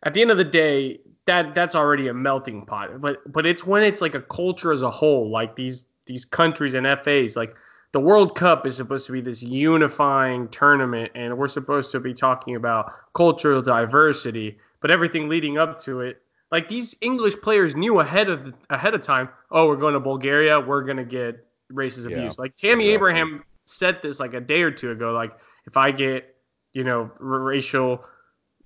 at the end of the day, that that's already a melting pot. But but it's when it's like a culture as a whole, like these these countries and FAs, like the World Cup is supposed to be this unifying tournament, and we're supposed to be talking about cultural diversity. But everything leading up to it, like these English players knew ahead of ahead of time. Oh, we're going to Bulgaria. We're gonna get racist Yeah, abuse. Like Tammy exactly. Abraham said this like a day or two ago. Like if I get you know r- racial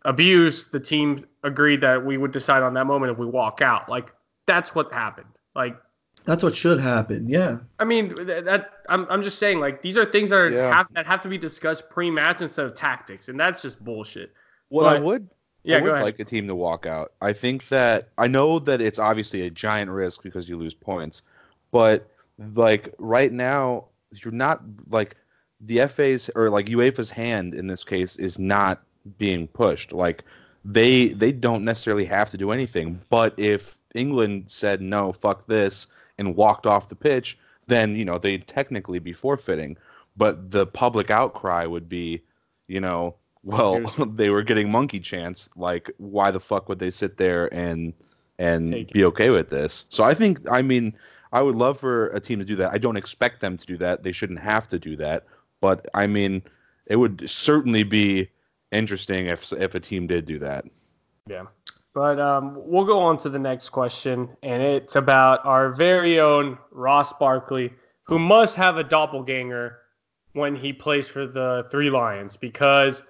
abuse, the team agreed that we would decide on that moment if we walk out. Like that's what happened. Like That's what should happen. Yeah. I mean th- that I'm, I'm just saying like these are things that are Yeah. have, that have to be discussed pre-match instead of tactics, and that's just bullshit. What I would Yeah, I go would ahead. like a team to walk out. I think that I know that it's obviously a giant risk because you lose points, but like right now, you're not like the FA's or like UEFA's hand in this case is not being pushed. Like they they don't necessarily have to do anything, but if England said no, fuck this, and walked off the pitch, then you know they'd technically be forfeiting. But the public outcry would be, you know, well, they were getting monkey chance. Like, why the fuck would they sit there and and Take be okay with this? So I think, I mean, I would love for a team to do that. I don't expect them to do that. They shouldn't have to do that. But I mean, it would certainly be interesting if if a team did do that. Yeah. But um, we'll go on to the next question, and it's about our very own Ross Barkley, who must have a doppelganger when he plays for the Three Lions, because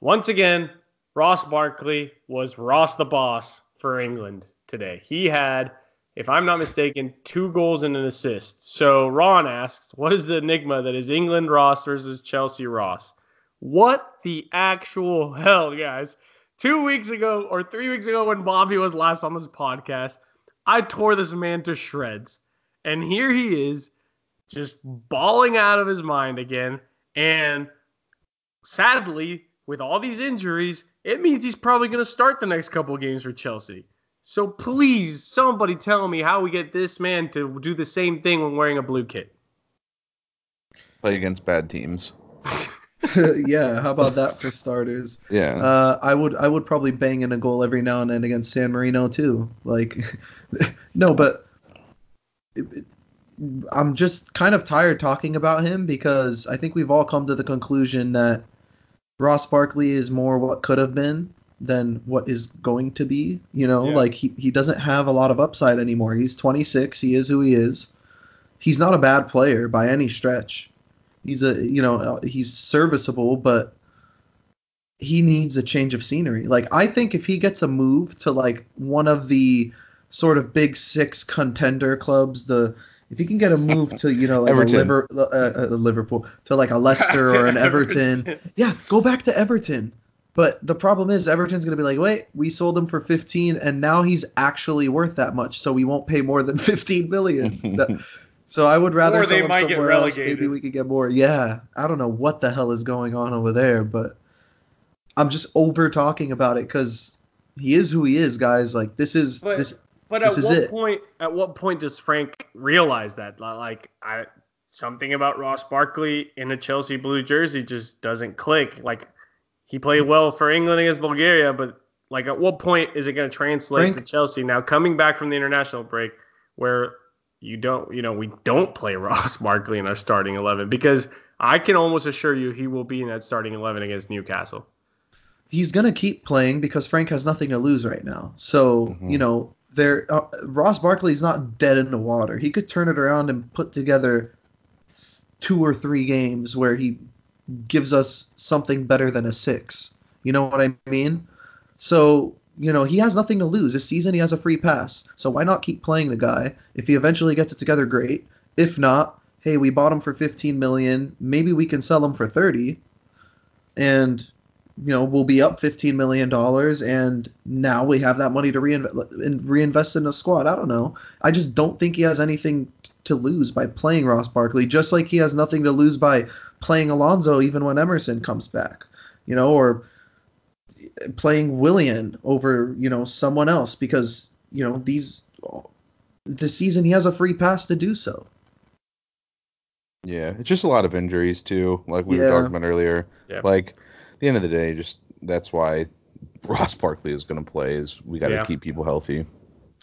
once again, Ross Barkley was Ross the boss for England today. He had, if I'm not mistaken, two goals and an assist. So Ron asks, what is the enigma that is England Ross versus Chelsea Ross? What the actual hell, guys? two weeks ago or three weeks ago when Bobby was last on this podcast, I tore this man to shreds. And here he is, just bawling out of his mind again. And sadly, with all these injuries, it means he's probably going to start the next couple games for Chelsea. So please, somebody tell me how we get this man to do the same thing when wearing a blue kit. Play against bad teams. yeah, how about that for starters? Yeah. Uh, I would I would probably bang in a goal every now and then against San Marino too. Like, no, but it, it, I'm just kind of tired talking about him because I think we've all come to the conclusion that Ross Barkley is more what could have been than what is going to be. You know, Yeah. like he, he doesn't have a lot of upside anymore. He's 26. He is who he is. He's not a bad player by any stretch. He's a you know uh, he's serviceable, but he needs a change of scenery. Like I think if he gets a move to like one of the sort of big six contender clubs, the if he can get a move to you know like a. Liver, uh, uh, Liverpool to like a Leicester or an Everton, yeah, go back to Everton. But the problem is Everton's going to be like, wait, we sold him for 15, and now he's actually worth that much, so we won't pay more than 15 million. That- so I would rather Or sell they him might get somewhere else. Maybe we could get more. Yeah, I don't know what the hell is going on over there, but I'm just over talking about it because he is who he is, guys. Like this is But- this. But This at what it. point? At what point does Frank realize that? Like, I something about Ross Barkley in a Chelsea blue jersey just doesn't click. Like, he played well for England against Bulgaria, but like, at what point is it going to translate Frank- to Chelsea now? Coming back from the international break, where you don't, you know, we don't play Ross Barkley in our starting eleven because I can almost assure you he will be in that starting eleven against Newcastle. he's gonna keep playing because Frank has nothing to lose right now. So Mhm. you know, there uh, Ross Barkley's not dead in the water. He could turn it around and put together two or three games where he gives us something better than a six. You know what I mean? So you know he has nothing to lose this season. He has a free pass. So why not keep playing the guy? If he eventually gets it together, great. If not, hey, we bought him for 15 million. Maybe we can sell him for 30, and you know we'll be up 15 million dollars, and now we have that money to reinvest reinvest in the squad. I don't know. I just don't think he has anything to lose by playing Ross Barkley, just like he has nothing to lose by playing Alonso even when Emerson comes back, you know, or playing Willian over you know someone else because you know these this season he has a free pass to do so. Yeah, it's just a lot of injuries too, like we were talking about earlier. Yeah. Like, at the end of the day, just that's why Ross Barkley is going to play. Is we got to Yeah. keep people healthy.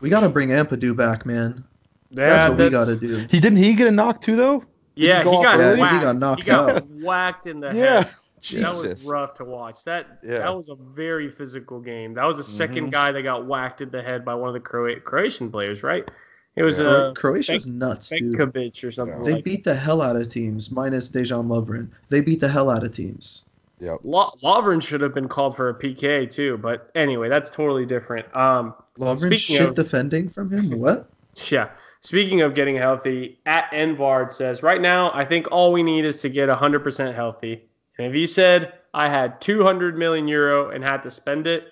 We got to bring Ampadu back, man. Yeah, That's what we got to do. He didn't he get a knock too though? Yeah, he go off got? Yeah, whacked. he got knocked He got out. whacked in the Yeah. head. That was rough to watch. That Yeah. that was a very physical game. That was the 2nd Mhm. guy that got whacked in the head by one of the Croat- Croatian players, right? It was Yeah. uh, Croatia's nuts, dude. Benkovic or something They like beat the hell out of teams, minus Dejan Lovren. They beat the hell out of teams. Yep. Lo- Lovren should have been called for a PK too, but anyway, that's totally different. Um, Lovren Speaking shit of- defending from him. What? Yeah. Speaking of getting healthy, at Envard says, right now, I think all we need is to get 100% healthy. And if you said I had 200 million euro and had to spend it,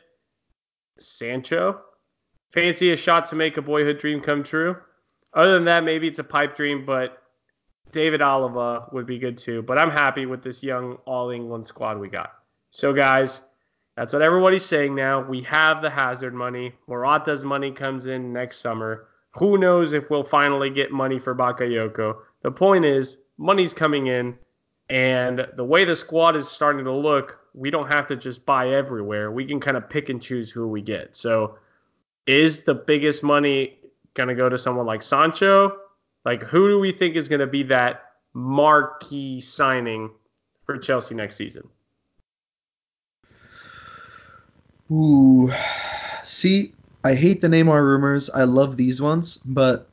Sancho, fancy a shot to make a boyhood dream come true. Other than that, maybe it's a pipe dream, but David Oliva would be good too. But I'm happy with this young All England squad we got. So, guys, that's what everybody's saying now. We have the hazard money. Morata's money comes in next summer. Who knows if we'll finally get money for Bakayoko? The point is, money's coming in, and the way the squad is starting to look, we don't have to just buy everywhere. We can kind of pick and choose who we get. So, is the biggest money going to go to someone like Sancho? Like, who do we think is going to be that marquee signing for Chelsea next season? Ooh. See, I hate the Neymar rumors. I love these ones, but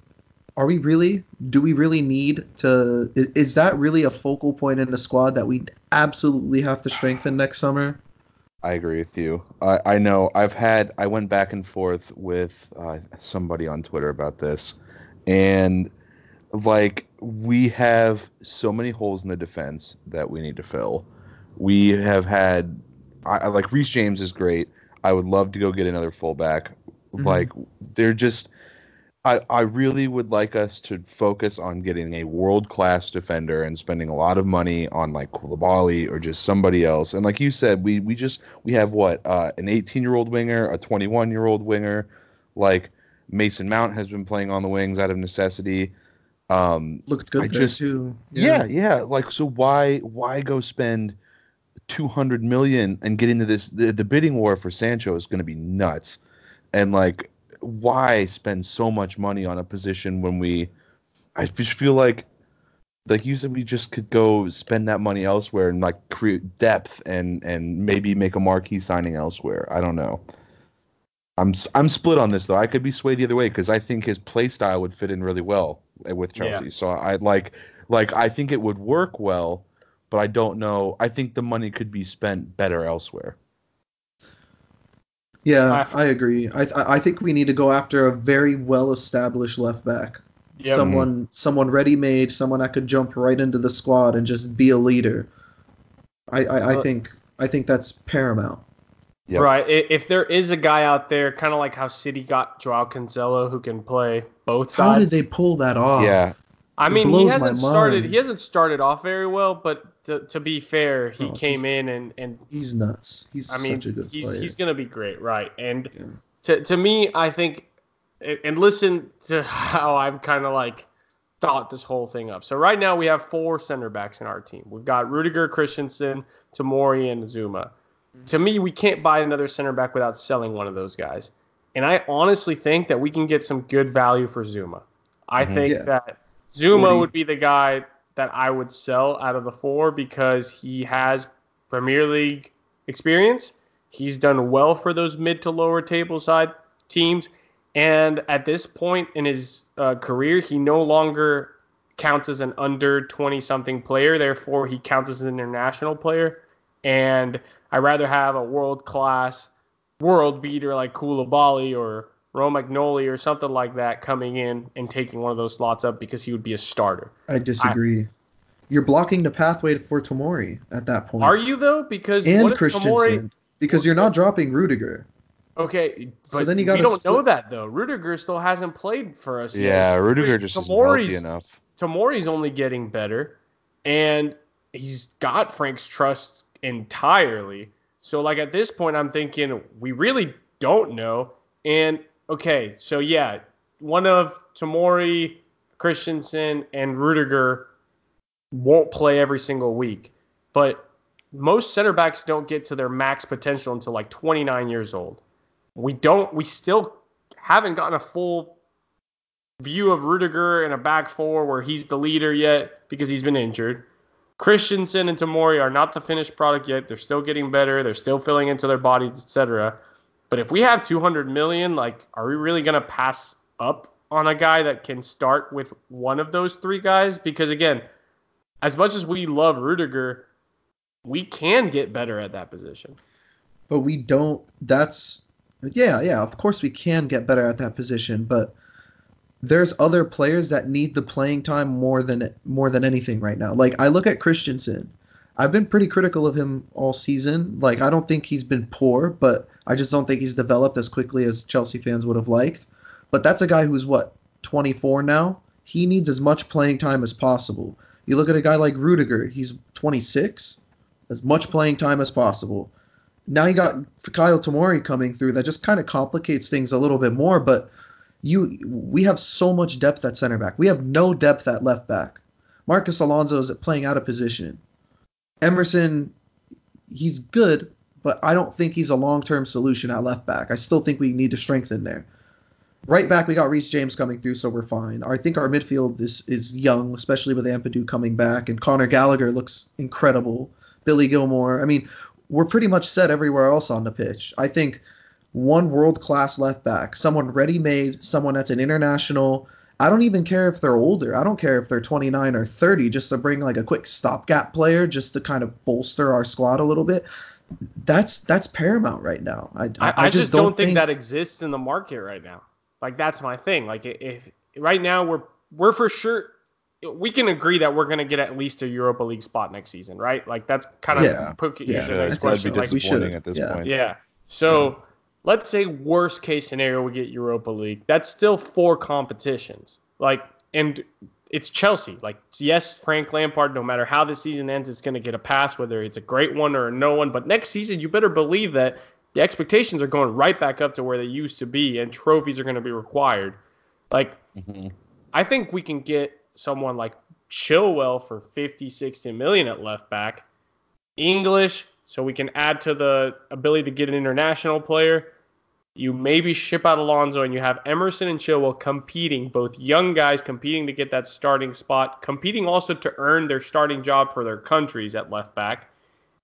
are we really? Do we really need to? Is that really a focal point in the squad that we absolutely have to strengthen next summer? I agree with you. I, I know I've had I went back and forth with uh, somebody on Twitter about this, and like we have so many holes in the defense that we need to fill. We have had I, like Reece James is great. I would love to go get another fullback. Mhm. Like they're just. I, I really would like us to focus on getting a world class defender and spending a lot of money on like Koulibaly or just somebody else. And like you said, we we just we have what uh, an 18 year old winger, a 21 year old winger, like Mason Mount has been playing on the wings out of necessity. Um, Looked good I there just- too. yeah. yeah, Like so, why why go spend 200 million and get into this the, the bidding war for Sancho is going to be nuts. And like why spend so much money on a position when we I just feel like like you said we just could go spend that money elsewhere and like create depth and and maybe make a marquee signing elsewhere. I don't know. I'm I'm split on this though. I could be swayed the other way because I think his play style would fit in really well eh, with Chelsea. Yeah. So I like like I think it would work well, but I don't know. I think the money could be spent better elsewhere. Yeah, I- I agree. I I I think we need to go after a very well established left back. Yep. Someone someone ready made, someone that could jump right into the squad and just be a leader. I I, I Uh, think I think that's paramount. Yep. Right. If there is a guy out there, kind of like how City got Joao Cancelo, who can play both sides. How did they pull that off? Yeah, I It mean, he hasn't started. He hasn't started off very well, but to, to be fair, he Oh, came in and and He's nuts. He's I mean, such a good he's player. he's gonna be great, right? And Yeah. to to me, I think, and and listen to how I've kind of like thought this whole thing up. So right now we have four center backs in our team. We've got Rudiger, Christensen, Tomori, and Zouma. To me, we can't buy another center back without selling one of those guys. And I honestly think that we can get some good value for Zouma. I Mhm. think Yeah. that Zouma 40. would be the guy that I would sell out of the four because he has Premier League experience. He's done well for those mid to lower table side teams. And at this point in his uh, career, he no longer counts as an under 20 something player. Therefore, he counts as an international player. And I'd rather have a world class world beater like Koulibaly or Romagnoli or something like that coming in and taking one of those slots up because he would be a starter. I disagree. You're blocking the pathway for Tomori at that point. Are you though? Because and what Christensen Tomori- because you're not dropping Rudiger. Okay, So but then you we gotta don't know that though. Rudiger still hasn't played for us yet. yeah. Rudiger just isn't healthy enough. Tomori's only getting better, and he's got Frank's trust entirely. So, like at this point, I'm thinking we really don't know. And okay, so yeah, one of Tomori, Christensen, and Rudiger won't play every single week, but most center backs don't get to their max potential until like 29 years old. We don't. We still haven't gotten a full view of Rudiger in a back four where he's the leader yet because he's been injured. Christensen and Tomori are not the finished product yet. They're still getting better. They're still filling into their bodies, etc. But if we have 200 million, like, are we really gonna pass up on a guy that can start with one of those three guys? Because again, as much as we love Rudiger, we can get better at that position. but we don't that's yeah yeah of course we can get better at that position but there's other players that need the playing time more than more than anything right now like i look at christensen i've been pretty critical of him all season like i don't think he's been poor but i just don't think he's developed as quickly as chelsea fans would have liked but that's a guy who's what 24 now he needs as much playing time as possible you look at a guy like rudiger he's 26 as much playing time as possible now you got Kyle Tomori coming through that just kind of complicates things a little bit more. But you, we have so much depth at center back. We have no depth at left back. Marcos Alonso is playing out of position. Emerson, he's good, but I don't think he's a long-term solution at left back. I still think we need to strengthen there. Right back, we got Reece James coming through, so we're fine. I think our midfield is is young, especially with Ampadu coming back, and Conor Gallagher looks incredible. Billy Gilmour. I mean, we're pretty much set everywhere else on the pitch. I think one world class left back, someone ready made, someone that's an international. I don't even care if they're older. I don't care if they're 29 or 30, just to bring like a quick stopgap player, just to kind of bolster our squad a little bit. That's that's paramount right now. I, I, I just, don't, think, that exists in the market right now. Like that's my thing. Like if right now we're we're for sure we can agree that we're going to get at least a Europa League spot next season, right? Like that's kind of Yeah. put Yeah, answer I the next think That'd be question. Like, we disappointing should. at this Yeah. point. yeah. So let's say worst case scenario we get Europa League. That's still four competitions. Like and it's Chelsea. Like yes, Frank Lampard. No matter how the season ends, it's going to get a pass, whether it's a great one or a no one. But next season, you better believe that the expectations are going right back up to where they used to be, and trophies are going to be required. Like Mhm. I think we can get someone like Chilwell for 50, 60 million at left back. English, so we can add to the ability to get an international player. You maybe ship out Alonso and you have Emerson and Chilwell competing, both young guys competing to get that starting spot, competing also to earn their starting job for their countries at left back.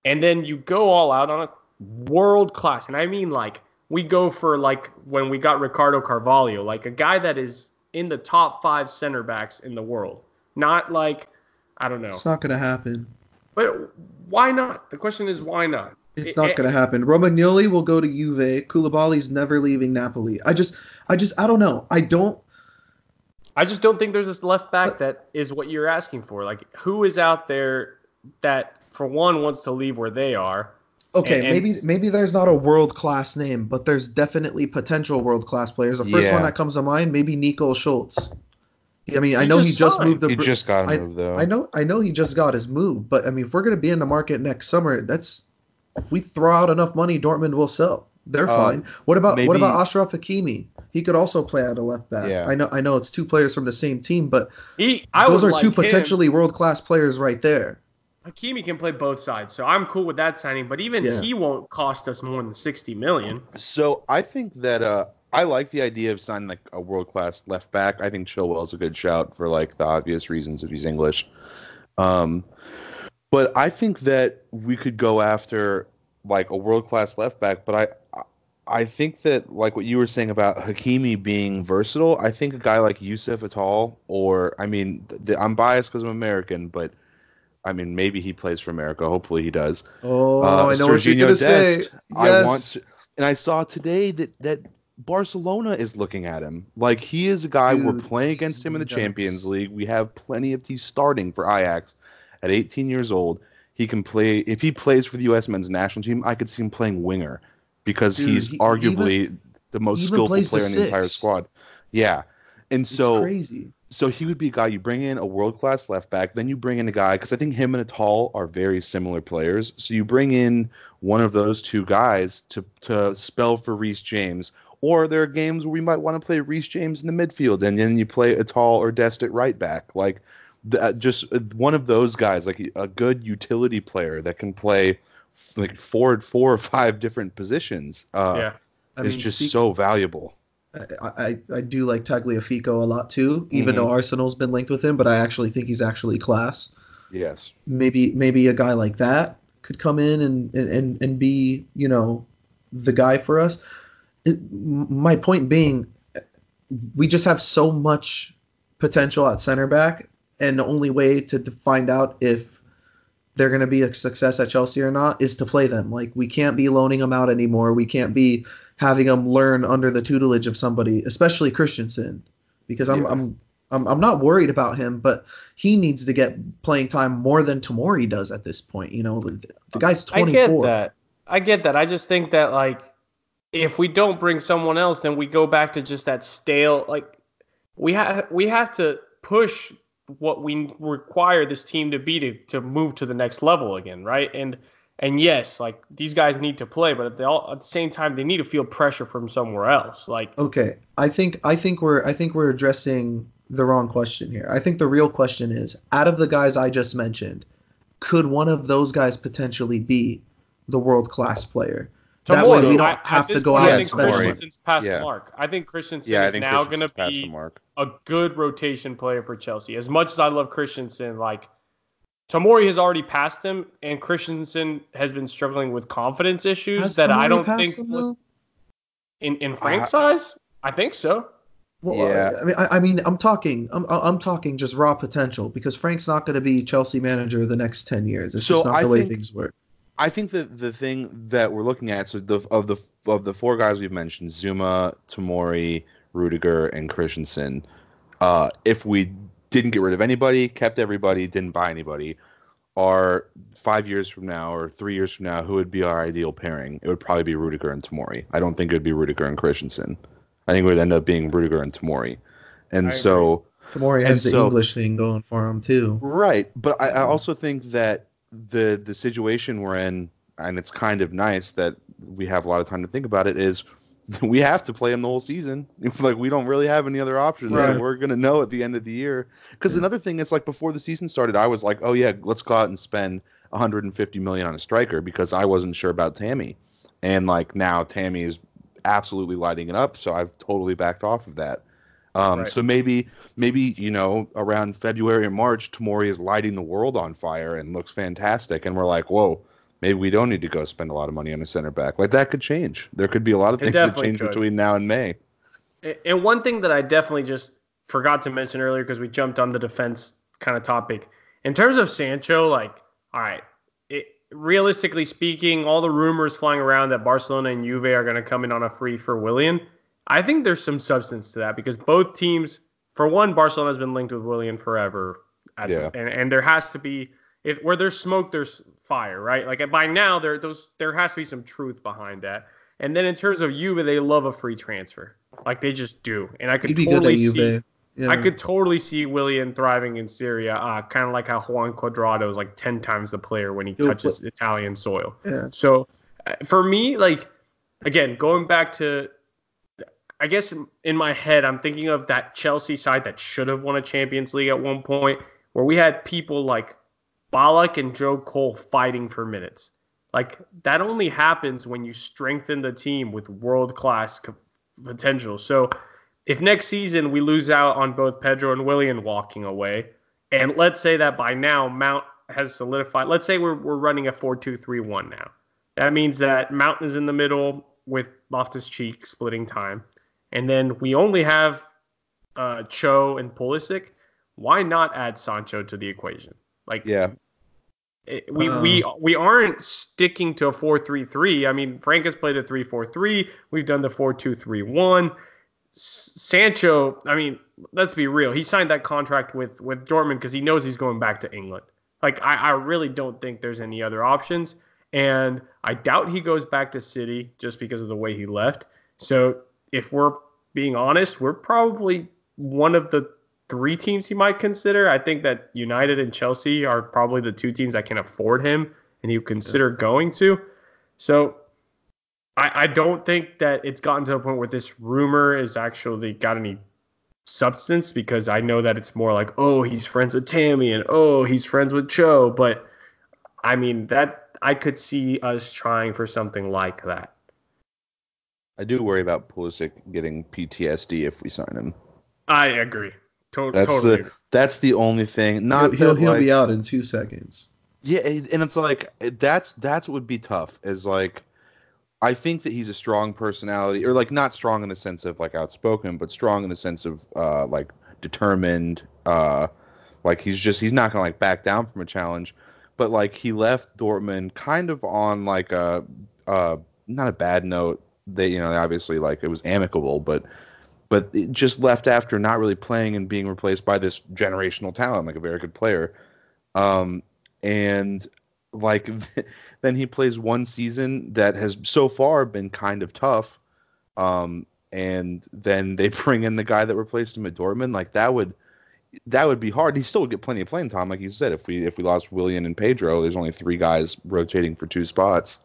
And then you go all out on a world class. And I mean like we go for like when we got Ricardo Carvalho, like a guy that is in the top five center backs in the world. Not like I don't know. It's not gonna happen. But why not? The question is why not? It's It- not it- going to happen. Romagnoli will go to Juve. Koulibaly's never leaving Napoli. I just, I just, I don't know. I don't. I just don't think there's this left back that is what you're asking for. Like, who is out there that, for one, wants to leave where they are? Okay, And- and- maybe maybe there's not a world class name, but there's definitely potential world class players. The first Yeah. one that comes to mind, maybe Nico Schulz. I mean, I He know he just just signed. moved the. He just got a I- move though. I know, I know he just got his move, but I mean, if we're gonna be in the market next summer, that's if we throw out enough money, Dortmund will sell. They're Uh, fine. What about what about Achraf Hakimi? He could also play at a left back. Yeah. I know, I know it's two players from the same team, but He, I those are like two him. potentially world class players right there. Hakimi can play both sides, so I'm cool with that signing. But even Yeah. he won't cost us more than 60 million. So I think that uh, I like the idea of signing like a world class left back. I think Chilwell's a good shout for like the obvious reasons if he's English. Um, but I think that we could go after like a world class left back. But I I think that like what you were saying about Hakimi being versatile. I think a guy like Youcef Atal, or I mean, th- I'm biased because I'm American, but. I mean, maybe he plays for America. Hopefully, he does. Oh, Uh, I know what you're gonna say. Yes. I want to, and I saw today that that Barcelona is looking at him. Like he is a guy we're playing against him in the Champions. League. We have plenty of he's starting for Ajax at 18 years old. He can play if he plays for the U.S. men's national team. I could see him playing winger because Dude, he's he- arguably the most skillful the player in the entire squad. Yeah, and It's so crazy. so he would be a guy you bring in a world class left back, then you bring in a guy because I think him and Atal are very similar players. So you bring in one of those two guys to to spell for Reece James. Or there are games where we might want to play Reece James in the midfield, and then you play Atal or Dest at right back. Like the, uh, just uh, one of those guys, like a good utility player that can play like four, four or five different positions. Uh, yeah. I is mean, just speak- so valuable. I, I, I do like Tagliafico a lot too, even Mhm. though Arsenal's been linked with him, but I actually think he's actually class. Yes. Maybe maybe a guy like that could come in and, and, and, and be, you know, the guy for us. It, my point being, we just have so much potential at center back, and the only way to, to find out if they're going to be a success at Chelsea or not is to play them. Like we can't be loaning them out anymore. We can't be having them learn under the tutelage of somebody, especially Christensen, because I'm Yeah. I'm, I'm I'm not worried about him, but he needs to get playing time more than Tomori does at this point. You know, the, the guy's I get that. I get that. I just think that like if we don't bring someone else, then we go back to just that stale like we have we have to push what we require this team to be to, to move to the next level again, right? And and yes, like these guys need to play, but at the, all, at the same time, they need to feel pressure from somewhere else. Like Okay, I think I think we're I think we're addressing the wrong question here. I think the real question is, out of the guys I just mentioned, could one of those guys potentially be the world class player? That way we don't I- have to go point, out I and spend money. Christensen's past Yeah. the mark. I think Christensen Yeah, I is think now going to Christensen's past the be mark. A good rotation player for Chelsea. As much as I love Christensen, like Tomori has already passed him, and Christensen has been struggling with confidence issues Has that I don't think him, though? in in Frank's eyes. I think so. Well, Yeah. I mean, I, I mean, I'm talking, I'm, I'm talking just raw potential because Frank's not going to be Chelsea manager the next ten years. It's So just not I the way think- things work. I think that the thing that we're looking at, so the of the of the four guys we've mentioned, Zouma, Tomori, Rudiger, and Christensen, uh, if we didn't get rid of anybody, kept everybody, didn't buy anybody, are five years from now or three years from now, who would be our ideal pairing? It would probably be Rudiger and Tomori. I don't think it would be Rudiger and Christensen. I think it would end up being Rudiger and Tomori. And I so Tomori has and the so- English thing going for him too. Right, but I, I also think that the the situation we're in, and it's kind of nice that we have a lot of time to think about it, is we have to play him the whole season. like we don't really have any other options. So we're gonna know at the end of the year. Because another thing is like before the season started, I was like, oh yeah, let's go out and spend 150 million on a striker because I wasn't sure about Tammy, and like now Tammy is absolutely lighting it up. So I've totally backed off of that. Um, Right. So maybe maybe you know around February and March, Tomori is lighting the world on fire and looks fantastic, and we're like, whoa. Maybe we don't need to go spend a lot of money on a center back. Like that could change. There could be a lot of things that change could. between now and May. And one thing that I definitely just forgot to mention earlier because we jumped on the defense kind of topic. In terms of Sancho, like, all right, it, realistically speaking, all the rumors flying around that Barcelona and Juve are going to come in on a free for Willian, I think there's some substance to that because both teams, for one, Barcelona has been linked with Willian forever, as Yeah. and, and there has to be if where there's smoke, there's fire, right? Like by now, there those there has to be some truth behind that. And then in terms of Juve, they love a free transfer, like they just do. And I could totally see, Yeah. I could totally see Willian thriving in Serie A, uh, kind of like how Juan Cuadrado is like ten times the player when he He'll touches Italian soil. Yeah. So uh, for me, like again, going back to, I guess in my head, I'm thinking of that Chelsea side that should have won a Champions League at one point, where we had people like Ballack and Joe Cole fighting for minutes. Like that only happens when you strengthen the team with world class co- potential. So if next season we lose out on both Pedro and Willian walking away, and let's say that by now Mount has solidified, let's say we're, we're running a 4 2 3 1 now. That means that Mount is in the middle with Loftus Cheek splitting time. And then we only have uh, Cho and Pulisic. Why not add Sancho to the equation? Like, Yeah, it- we, Uh. we we aren't sticking to a 4-3-3. I mean, Frank has played a 3-4-3. We've done the 4-2-3-1. S- Sancho, I mean, let's be real. He signed that contract with with Dortmund because he knows he's going back to England. Like, I, I really don't think there's any other options, and I doubt he goes back to City just because of the way he left. So, if we're being honest, we're probably one of the three teams he might consider. I think that United and Chelsea are probably the two teams that can afford him and he would consider going to. So I, I don't think that it's gotten to a point where this rumor is actually got any substance because I know that it's more like, oh, he's friends with Tammy and oh, he's friends with Cho. But I mean, that I could see us trying for something like that. I do worry about Pulisic getting PTSD if we sign him. I agree. To- That's totally. the that's the only thing. Not he'll he'll, that, he'll like- be out in two seconds. Yeah, and it's like that's that's what would be tough. Is like I think that he's a strong personality, or like not strong in the sense of like outspoken, but strong in the sense of uh, like determined. Uh, like he's just he's not gonna like back down from a challenge. But like he left Dortmund kind of on like a uh, not a bad note. They you know obviously like it was amicable, but but just left after not really playing and being replaced by this generational talent, like a very good player. Um, and like then he plays one season that has so far been kind of tough. Um, and then they bring in the guy that replaced him at Dortmund. Like that would that would be hard. He still would get plenty of playing time, like you said. If we if we lost Willian and Pedro, there's only three guys rotating for two spots.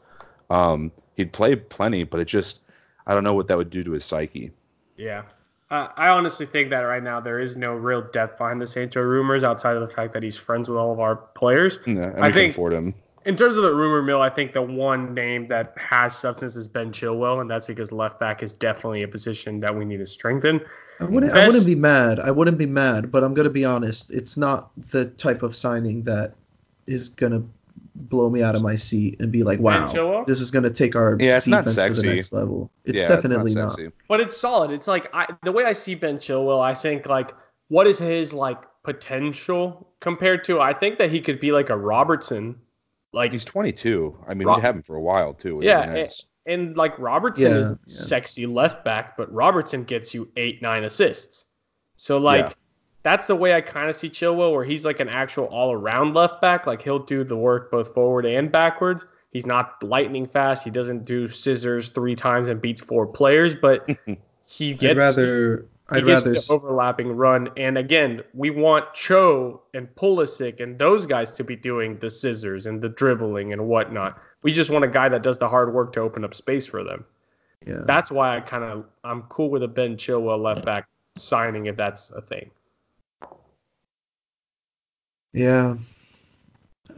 Um, he'd play plenty, but it just I don't know what that would do to his psyche. Yeah. Uh, I honestly think that right now there is no real depth behind the Sancho rumors outside of the fact that he's friends with all of our players. Yeah, and I think- afford him. In terms of the rumor mill, I think the one name that has substance is Ben Chilwell, and that's because left back is definitely a position that we need to strengthen. I wouldn't. I wouldn't be mad. I wouldn't be mad, but I'm gonna be honest. It's not the type of signing that is gonna blow me out of my seat and be like, "Wow, Chilwell? this is gonna take our Yeah, it's not defense to the next level." It's yeah, definitely it's not. not. But it's solid. It's like I, the way I see Ben Chilwell, I think like what is his like potential compared to? I think that he could be like a Robertson, like He's 22. I mean, Ro- we have him for a while too. Yeah, is nice. and like Robertson Yeah, is yeah. sexy left back, but Robertson gets you eight nine assists. So like Yeah. That's the way I kind of see Chilwell, where he's like an actual all around left back. Like he'll do the work both forward and backwards. He's not lightning fast. He doesn't do scissors three times and beats four players, but he gets I'd rather. he I'd gets rather. the overlapping run. And again, we want Cho and Pulisic and those guys to be doing the scissors and the dribbling and whatnot. We just want a guy that does the hard work to open up space for them. yeah. That's why I kind of I'm cool with a Ben Chilwell left back signing if that's a thing. Yeah.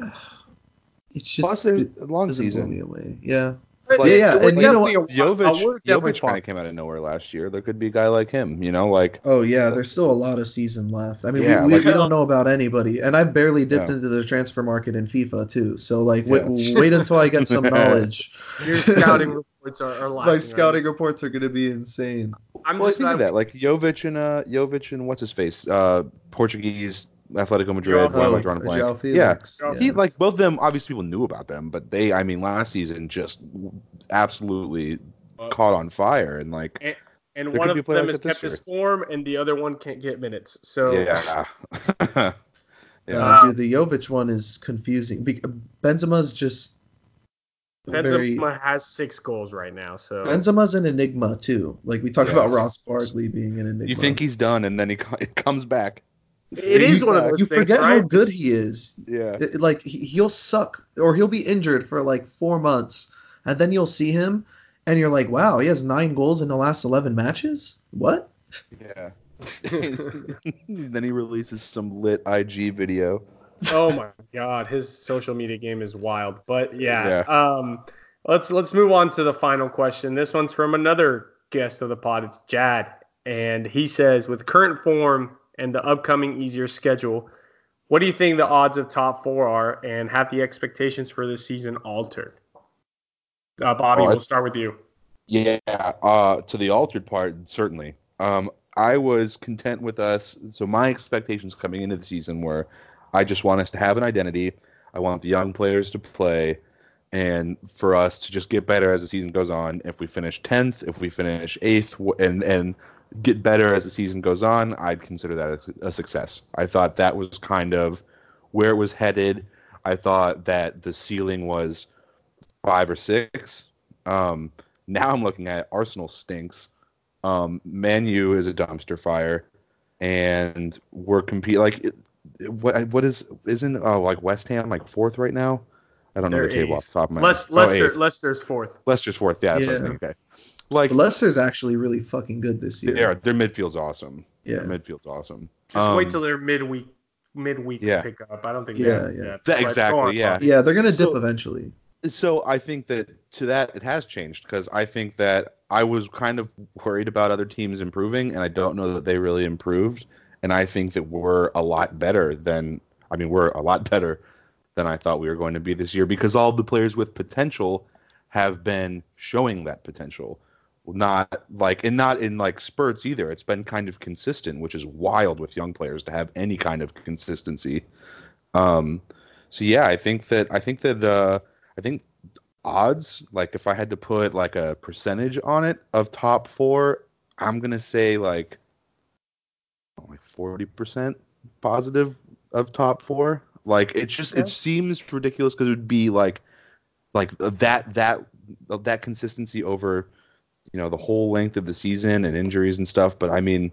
it's just Plus, it a long doesn't blow season. me away. Yeah. But Like, yeah, yeah, and you know definitely a- Jovic, we're definitely Jovic kind of came out of nowhere last year. There could be a guy like him, you know, like Oh yeah, there's still a lot of season left. I mean, Yeah, we, we, like- we don't know about anybody, and I've barely dipped Yeah. into the transfer market in FIFA too. So like, Yeah. wait, wait until I get some knowledge. Your scouting reports are, are lacking. My scouting reports are gonna be insane. I'm well, just think of that, like Jovic and uh, Jovic and what's his face, uh, Portuguese Atletico Madrid. Joao why Felix, drawing blank? Joao Yeah, Felix. Yeah. he like both of them. Obviously, people knew about them, but they, I mean, last season just absolutely caught on fire and like, and There one could be a of them like has kept his form, and the other one can't get minutes. So yeah, yeah. Uh, dude, the Jovic one is confusing. Be- Benzema's just Benzema very. has six goals right now. So Benzema's an enigma too. Like we talked Yes. about Ross Barkley being an enigma. you think he's done, and then he co- it comes back. It is one of You those you things, forget how good he is. Yeah, It- it- like he- he'll suck or he'll be injured for like four months, and then you'll see him, and you're like, wow, he has nine goals in the last eleven matches. What? yeah. then he releases some lit IG video. oh my god, his social media game is wild. But yeah, Yeah. um, let's let's move on to the final question. This one's from another guest of the pod. It's Jad, and he says, with current form and the upcoming easier schedule, what do you think the odds of top four are, and have the expectations for this season altered? Uh, Bobby, Oh, we'll start with you. Yeah, uh, to the altered part, certainly. Um, I was content with us. So my expectations coming into the season were, I just want us to have an identity. I want the young players to play, and for us to just get better as the season goes on. If we finish tenth, if we finish eighth, and and get better as the season goes on, I'd consider that a, a success. I thought that was kind of where it was headed. I thought that the ceiling was five or six. Um, now I'm looking at Arsenal stinks. Um, Man U is a dumpster fire, and we're compete like it, it- what what is isn't oh like West Ham like fourth right now? I don't know They're the table off the top of my head. Oh, Leicester, eighth. Leicester's fourth. Leicester's fourth. Yeah, that's what I was Yeah. Okay. Like Leicester's actually really fucking good this year. their their midfield's awesome. Yeah. Their midfield's awesome. Just wait Um, till their midweek midweek yeah. pick up. I don't think. Yeah, yeah. That- exactly, on, yeah. Yeah, they're gonna dip So- eventually. so I think that to that it has changed because I think that I was kind of worried about other teams improving, and I don't know that they really improved. And I think that we're a lot better than I mean we're a lot better than I thought we were going to be this year because all the players with potential have been showing that potential. Not like and not in like spurts either. It's been kind of consistent, which is wild with young players to have any kind of consistency. Um, so yeah, I think that I think that uh, I think odds like if I had to put like a percentage on it of top four, I'm gonna say like like forty percent positive of top four. Like it just Yeah. it seems ridiculous because it would be like like that that that consistency over you know the whole length of the season and injuries and stuff. But I mean,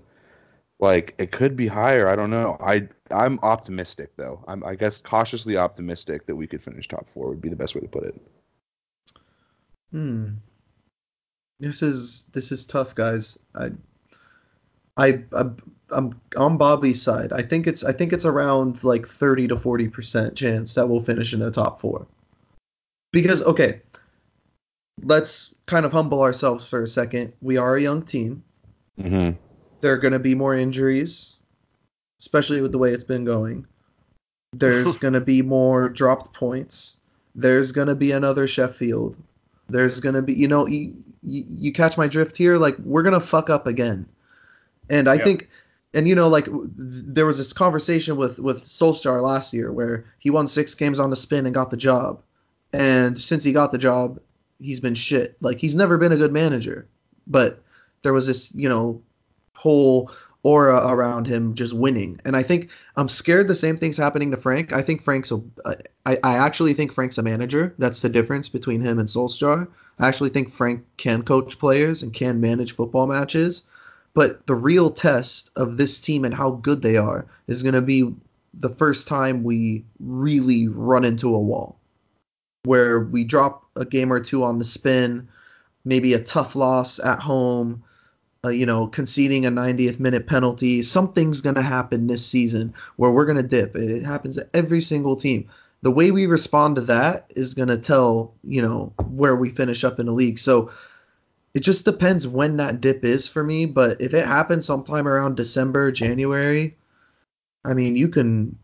like it could be higher. I don't know. I I'm optimistic though. I'm I guess cautiously optimistic that we could finish top four would be the best way to put it. Hmm. This is this is tough, guys. I, I, I I'm on Bobby's side. I think it's I think it's around like thirty to forty percent chance that we'll finish in the top four. Because okay, let's kind of humble ourselves for a second. We are a young team. Mm-hmm. There are going to be more injuries, especially with the way it's been going. There's going to be more dropped points. There's going to be another Sheffield. There's going to be, you know, you, you, you catch my drift here. Like, we're going to fuck up again. And I Yeah. think, and you know, like, there was this conversation with, with Solskjaer last year where he won six games on the spin and got the job. And since he got the job, he's been shit. Like, he's never been a good manager. But there was this, you know, whole aura around him just winning. And I think I'm scared the same thing's happening to Frank. I think Frank's a, I, I actually think Frank's a manager. That's the difference between him and Solskjaer. I actually think Frank can coach players and can manage football matches. But the real test of this team and how good they are is going to be the first time we really run into a wall where we drop a game or two on the spin, maybe a tough loss at home, uh, you know, conceding a 90th minute penalty. Something's going to happen this season where we're going to dip. It happens to every single team. the way we respond to that is going to tell, you know, where we finish up in the league. So it just depends when that dip is for me. But if it happens sometime around December, January, I mean, you can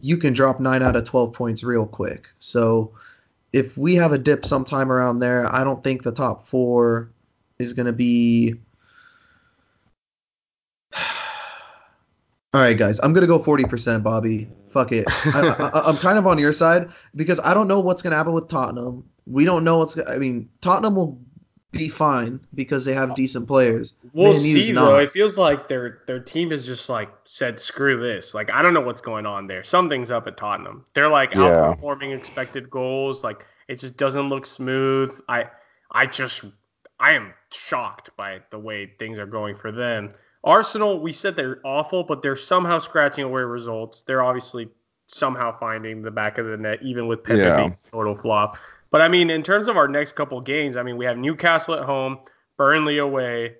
you can drop nine out of twelve points real quick. So if we have a dip sometime around there, I don't think the top four is going to be. All right, guys, I'm gonna go 40%, Bobby. Fuck it. I, am kind of on your side because I don't know what's gonna happen with Tottenham. We don't know what's. I mean, Tottenham will be fine because they have decent players. We'll Man, see though. It feels like their their team has just like said screw this. Like I don't know what's going on there. Something's up at Tottenham. They're like yeah. outperforming expected goals. Like it just doesn't look smooth. I I just I am shocked by the way things are going for them. Arsenal, we said they're awful, but they're somehow scratching away results. They're obviously somehow finding the back of the net, even with Pepe yeah. being total flop. But I mean, in terms of our next couple games, I mean, we have Newcastle at home, Burnley away,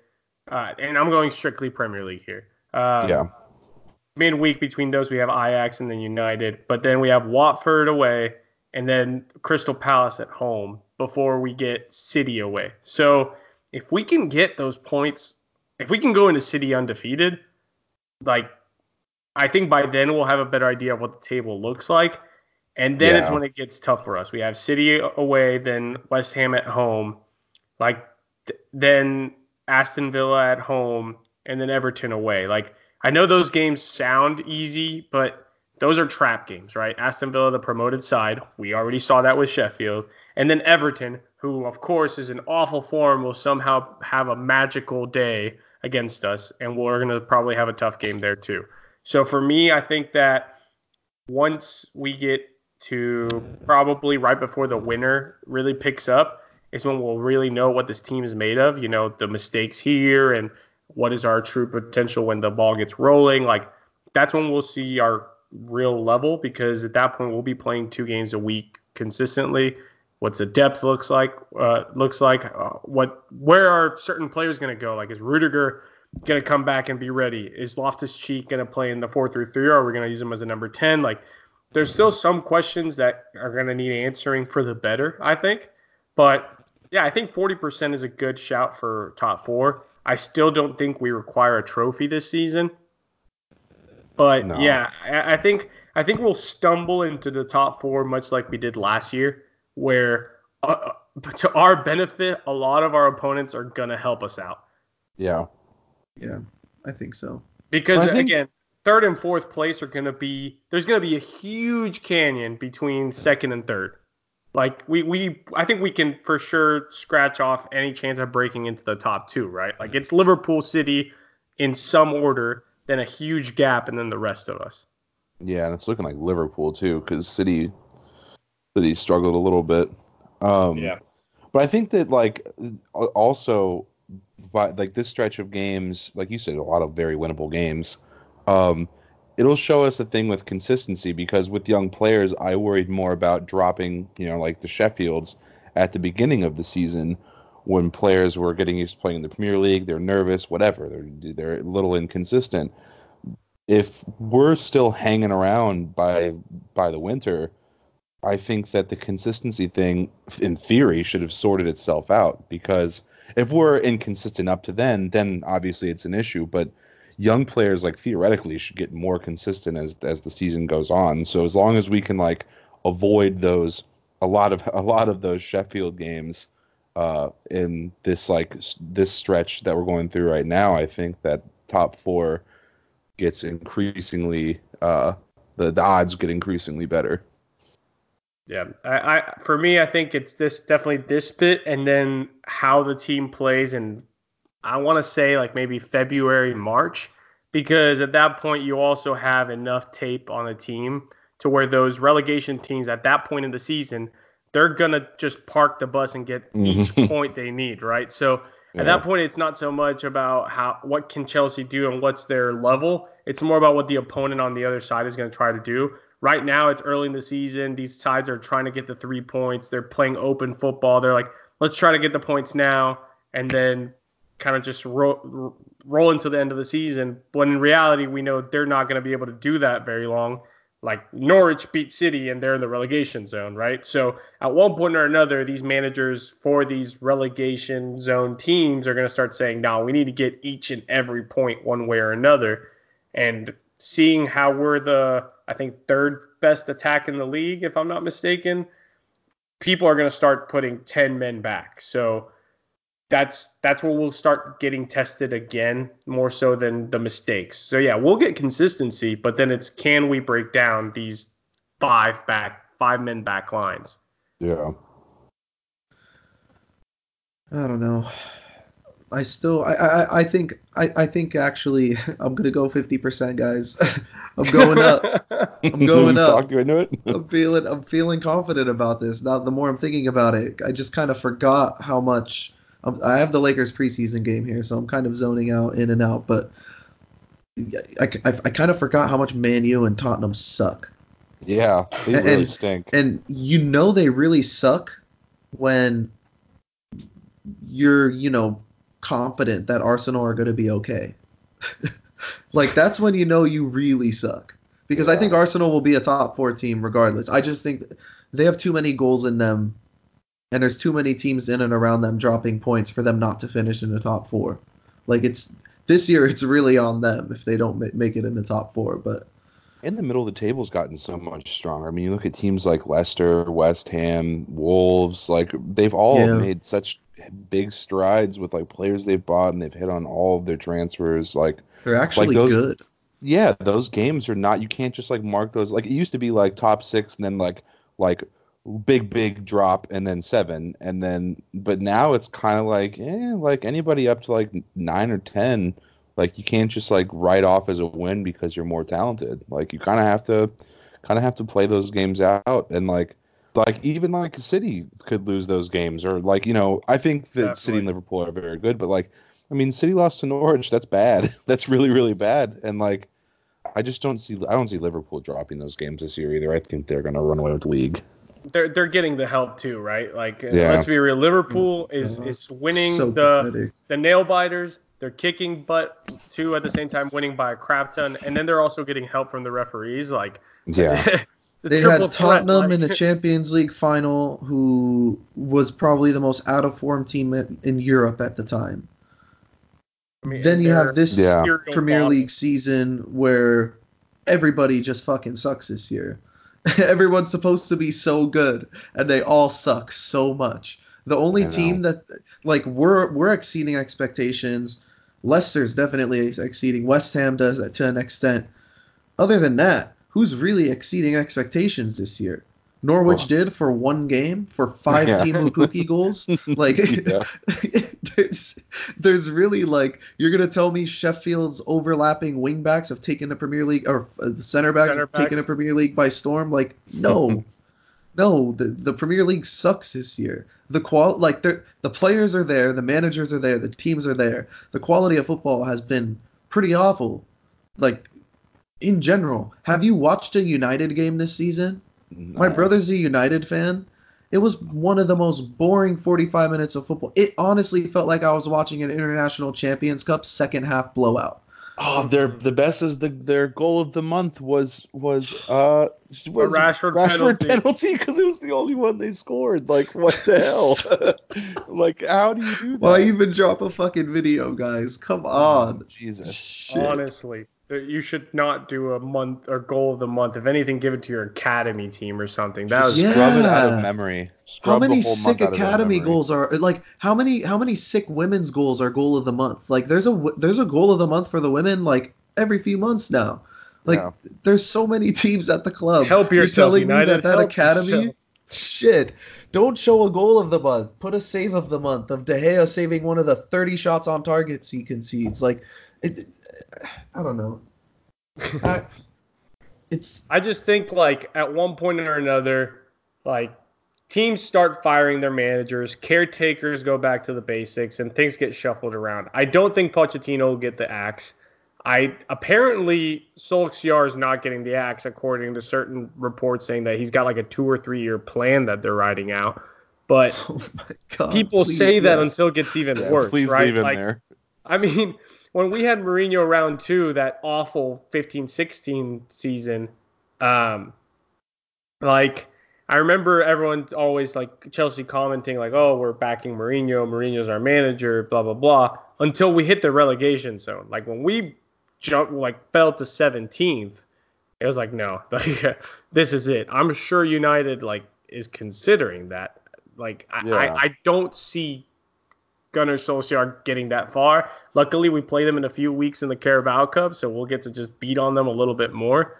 uh, and I'm going strictly Premier League here. Uh, yeah. Midweek between those, we have Ajax and then United, but then we have Watford away, and then Crystal Palace at home before we get City away. So if we can get those points, if we can go into City undefeated, like I think by then we'll have a better idea of what the table looks like. And then yeah. it's when it gets tough for us. We have City away, then West Ham at home, like then Aston Villa at home, and then Everton away. Like I know those games sound easy, but those are trap games, right? Aston Villa, the promoted side, we already saw that with Sheffield, and then Everton, who of course is in awful form, will somehow have a magical day against us, and we're going to probably have a tough game there too. So for me, I think that once we get to probably right before the winter really picks up is when we'll really know what this team is made of. You know, the mistakes here and what is our true potential when the ball gets rolling. Like that's when we'll see our real level because at that point we'll be playing two games a week consistently. What's the depth looks like? Uh, looks like uh, what? Where are certain players going to go? Like is Rudiger going to come back and be ready? Is Loftus Cheek going to play in the four through three? Or are we going to use him as a number ten? Like there's still some questions that are going to need answering for the better, I think. But yeah, I think 40% is a good shout for top four. I still don't think we require a trophy this season. But no. yeah, I, I think I think we'll stumble into the top four much like we did last year, where uh, to our benefit, a lot of our opponents are gonna help us out. Yeah. Yeah, I think so. Because think, again, third and fourth place are going to be there's going to be a huge canyon between second and third. Like we we I think we can for sure scratch off any chance of breaking into the top two, right? Like it's Liverpool City in some order, then a huge gap, and then the rest of us. Yeah, and it's looking like Liverpool too, because City City struggled a little bit. Um, yeah, but I think that like also, by, like this stretch of games, like you said, a lot of very winnable games um, it'll show us a thing with consistency because with young players, I worried more about dropping, you know, like the Sheffields at the beginning of the season when players were getting used to playing in the Premier League, they're nervous, whatever, they're they're a little inconsistent. If we're still hanging around by by the winter, I think that the consistency thing, in theory, should have sorted itself out because if we're inconsistent up to then, then obviously it's an issue. But young players like theoretically should get more consistent as as the season goes on. So as long as we can like avoid those a lot of a lot of those Sheffield games uh, in this like this stretch that we're going through right now, I think that top four gets increasingly uh, the the odds get increasingly better. Yeah, I, I for me, I think it's this definitely this bit, and then how the team plays and I want to say like maybe February, March, because at that point you also have enough tape on the team to where those relegation teams at that point in the season, they're gonna just park the bus and get mm-hmm. each point they need, right? So yeah. at that point, it's not so much about how what can Chelsea do and what's their level. It's more about what the opponent on the other side is going to try to do. Right now, it's early in the season. These sides are trying to get the three points. They're playing open football. They're like, let's try to get the points now, and then kind of just roll, roll into the end of the season. When in reality, we know they're not going to be able to do that very long. like Norwich beat City and they're in the relegation zone, right? So at one point or another, these managers for these relegation zone teams are going to start saying, "No, we need to get each and every point one way or another." And seeing how we're the, I think, third best attack in the league, if I'm not mistaken, people are going to start putting 10 men back. So that's that's where we'll start getting tested again more so than the mistakes. So yeah, we'll get consistency, but then it's can we break down these five back five men back lines? Yeah. I don't know. I still I I, I think I, I think actually I'm gonna go fifty percent guys. I'm going up. I'm going up. Talk you into it. I'm feeling I'm feeling confident about this. Now the more I'm thinking about it, I just kind of forgot how much I'm, I have the Lakers preseason game here, so I'm kind of zoning out in and out. But I, I, I kind of forgot how much Man U and Tottenham suck. Yeah, they And- really stink. And you know they really suck when you're, you know, confident that Arsenal are going to be okay. like that's when you know you really suck. Because I think Arsenal will be a top 4 team regardless. I just think they have too many goals in them and there's too many teams in and around them dropping points for them not to finish in the top 4. Like it's this year it's really on them if they don't make it in the top 4, but in the middle of the table's gotten so much stronger. I mean, you look at teams like Leicester, West Ham, Wolves, like they've all Yeah. made such big strides with like players they've bought and they've hit on all of their transfers. Like, they're actually those- good. yeah, those games are not you can't just like mark those like it used to be like top 6 and then like like big big drop and then 7 and then but now it's kind of like eh, like anybody up to like 9 or 10 like you can't just like write off as a win because you're more talented. Like you kind of have to kind of have to play those games out and like like even like City could lose those games or like you know I think that City and Liverpool are very good, but like I mean City lost to Norwich. That's bad. That's really really bad. And like I just don't see I don't see Liverpool dropping those games this year either. I think they're gonna run away with the league. They're they're getting the help too, right? Like uh, Yeah. let's be real, Liverpool is Uh-huh. is winning so the pathetic. the nail biters. They're kicking butt too at the same time, winning by a crap ton, and then they're also getting help from the referees. Like Yeah. the they triple had threat, Tottenham like- in the Champions League final, who was probably the most out of form team in, in Europe at the time. I mean, then you have this Yeah. Premier. League season where everybody just fucking sucks this year. Everyone's supposed to be so good, and they all suck so much. The only team that like we're we're exceeding expectations. Leicester's definitely exceeding. West Ham does that to an extent. Other than that, who's really exceeding expectations this year? Norwich Well- did for one game for five Yeah. Teemu Pukki goals. Like there's there's really like you're gonna tell me Sheffield's overlapping wingbacks have taken the Premier League or uh, the center backs Center have taken the. Premier League by storm? Like no, no. The the Premier League sucks this year. The qual like the the players are there, the managers are there, the teams are there. The quality of football has been pretty awful. Like in general, have you watched a United game this season? My brother's a United fan. It was one of the most boring 45 minutes of football. It honestly felt like I was watching an International Champions Cup second half blowout. Oh, their the best is the their goal of the month was was uh was Rashford Rashford penalty. penalty because it was the only one they scored. Like what the hell? like how do you do that? Why even drop a fucking video, guys? Come on. Jesus. Shit. Honestly, that you should not do a month or goal of the month. If anything, give it to your academy team or something. That was Just scrub it out of memory. How Scrub many the whole sick month out of their academy goals are like how many how many sick women's goals are goal of the month? Like there's a w- there's a goal of the month for the women like every few months now. Like Yeah. there's so many teams at the club. help You're yourself, telling United. me that that help academy yourself. Shit. Don't show a goal of the month. Put a save of the month of De Gea saving one of the 30 shots on targets he concedes. Like, it, I don't know. I, it's I just think like at one point or another, like teams start firing their managers, caretakers go back to the basics, and things get shuffled around. I don't think Pochettino will get the axe. I apparently Solskjaer is not getting the axe, according to certain reports saying that he's got like a two or three year plan that they're writing out. But oh god. people please, say that until it gets even Yeah, worse, please right? leave him Like, there. I mean, when we had Mourinho round two, that awful 15 16 season, Um, like I remember everyone always like Chelsea commenting like, "Oh, we're backing Mourinho. Mourinho's our manager." Blah blah blah. Until we hit the relegation zone, like when we jumped, like fell to 17th, it was like, no, like this is it. I'm sure United like is considering that. Like I, Yeah. I, I don't see Gunnar Solskjaer getting that far. Luckily, we play them in a few weeks in the Carabao Cup, so we'll get to just beat on them a little bit more.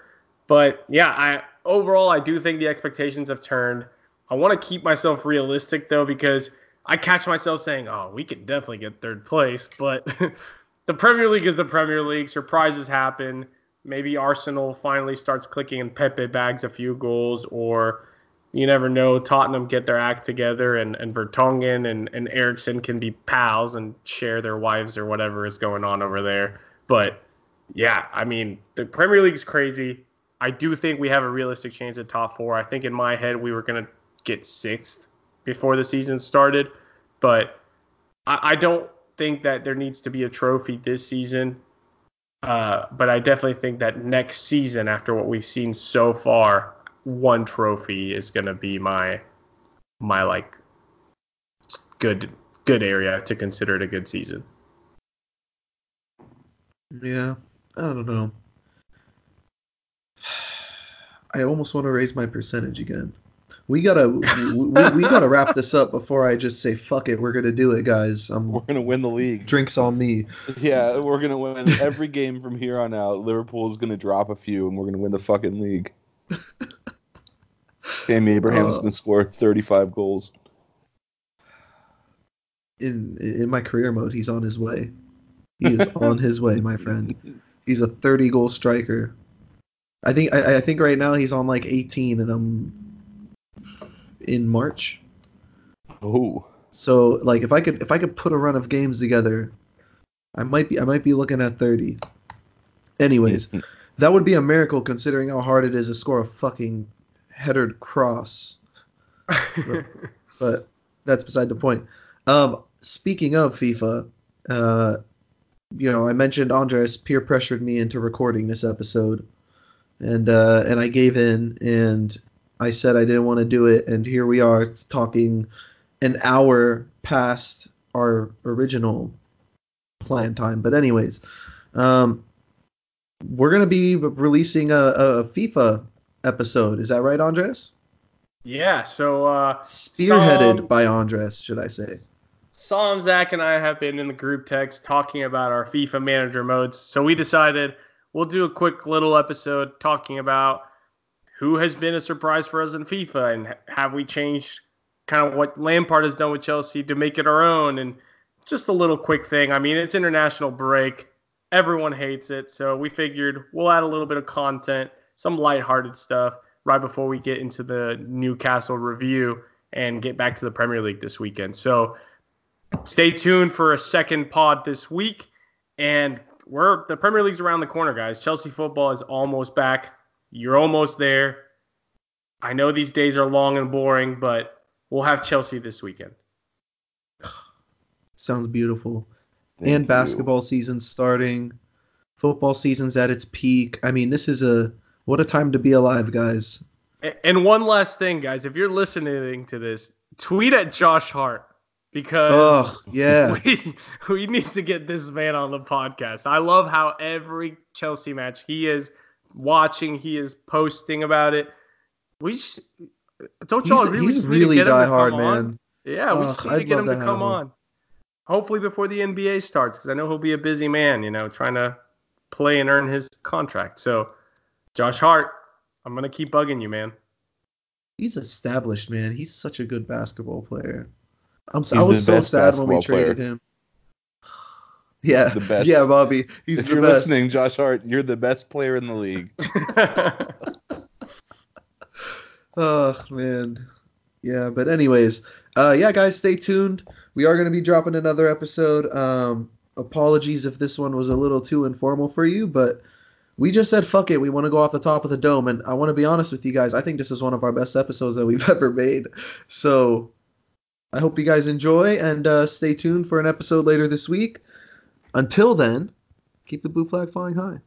But yeah, I overall I do think the expectations have turned. I want to keep myself realistic though because I catch myself saying, "Oh, we could definitely get third place," but the Premier League is the Premier League. Surprises happen. Maybe Arsenal finally starts clicking and Pepe bags a few goals, or you never know. Tottenham get their act together, and and Vertonghen and and Eriksen can be pals and share their wives or whatever is going on over there. But yeah, I mean the Premier League is crazy. I do think we have a realistic chance at top four. I think in my head we were gonna get sixth before the season started, but I, I don't think that there needs to be a trophy this season. Uh, but I definitely think that next season, after what we've seen so far, one trophy is gonna be my my like good good area to consider it a good season. Yeah, I don't know. I almost want to raise my percentage again. We gotta we, we, we gotta wrap this up before I just say fuck it. We're gonna do it, guys. We're Um, gonna win the league. drinks on me. Yeah, we're gonna win every game from here on out. Liverpool is gonna drop a few, and we're gonna win the fucking league. Tammy Abraham's Uh, gonna score 35 goals. In in my career mode, he's on his way. He is on his way, my friend. He's a 30 goal striker. I think I, I think right now he's on like 18, and I'm in March. Oh, So like if I could if I could put a run of games together, I might be I might be looking at 30. Anyways, that would be a miracle considering how hard it is to score a fucking headered cross. But that's beside the point. Um, speaking of FIFA, uh, you know I mentioned Andres peer pressured me into recording this episode, and uh, and I gave in and I said I didn't want to do it, and here we are talking an hour past our original plan time. But anyways, um, we're gonna be releasing a, a FIFA episode. Is that right, Andres? yeah. So uh, Spearheaded Some- by Andres, should I say? Sam, Zach, and I have been in the group text talking about our FIFA manager modes. So we decided we'll do a quick little episode talking about who has been a surprise for us in FIFA and have we changed kind of what Lampard has done with Chelsea to make it our own and just a little quick thing. I mean, it's international break. Everyone hates it. So we figured we'll add a little bit of content, some lighthearted stuff right before we get into the Newcastle review and get back to the Premier League this weekend. So stay tuned for a second pod this week. And we're the Premier League's around the corner, guys. Chelsea football is almost back. You're almost there. I know these days are long and boring, but we'll have Chelsea this weekend. Sounds beautiful. thank and you. basketball season's starting. Football season's at its peak. I mean, this is a what a time to be alive, guys. And one last thing, guys, if you're listening to this, tweet at Josh Hart because Oh, yeah. we, we need to get this man on the podcast. I love how every Chelsea match he is watching, he is posting about it. We just, don't y'all He's, really he's to really get him to diehard, come on? Yeah, we Ugh, just need to I'd get him to to come him. on. Hopefully before the NBA starts, because I know he'll be a busy man, you know, trying to play and earn his contract. So, Josh Hart, I'm gonna keep bugging you, man. He's established, man. He's such a good basketball player. I'm so, He's I was so sad when we basketball player. traded him. Yeah, The best. yeah, Bobby. He's if the you're best. listening, Josh Hart, you're the best player in the league. Oh man. Yeah, but anyways, uh yeah guys, stay tuned. We are gonna be dropping another episode. Um apologies if this one was a little too informal for you, but we just said fuck it, we want to go off the top of the dome and I want to be honest with you guys, I think this is one of our best episodes that we've ever made. So I hope you guys enjoy and uh, stay tuned for an episode later this week. Until then, keep the blue flag flying high.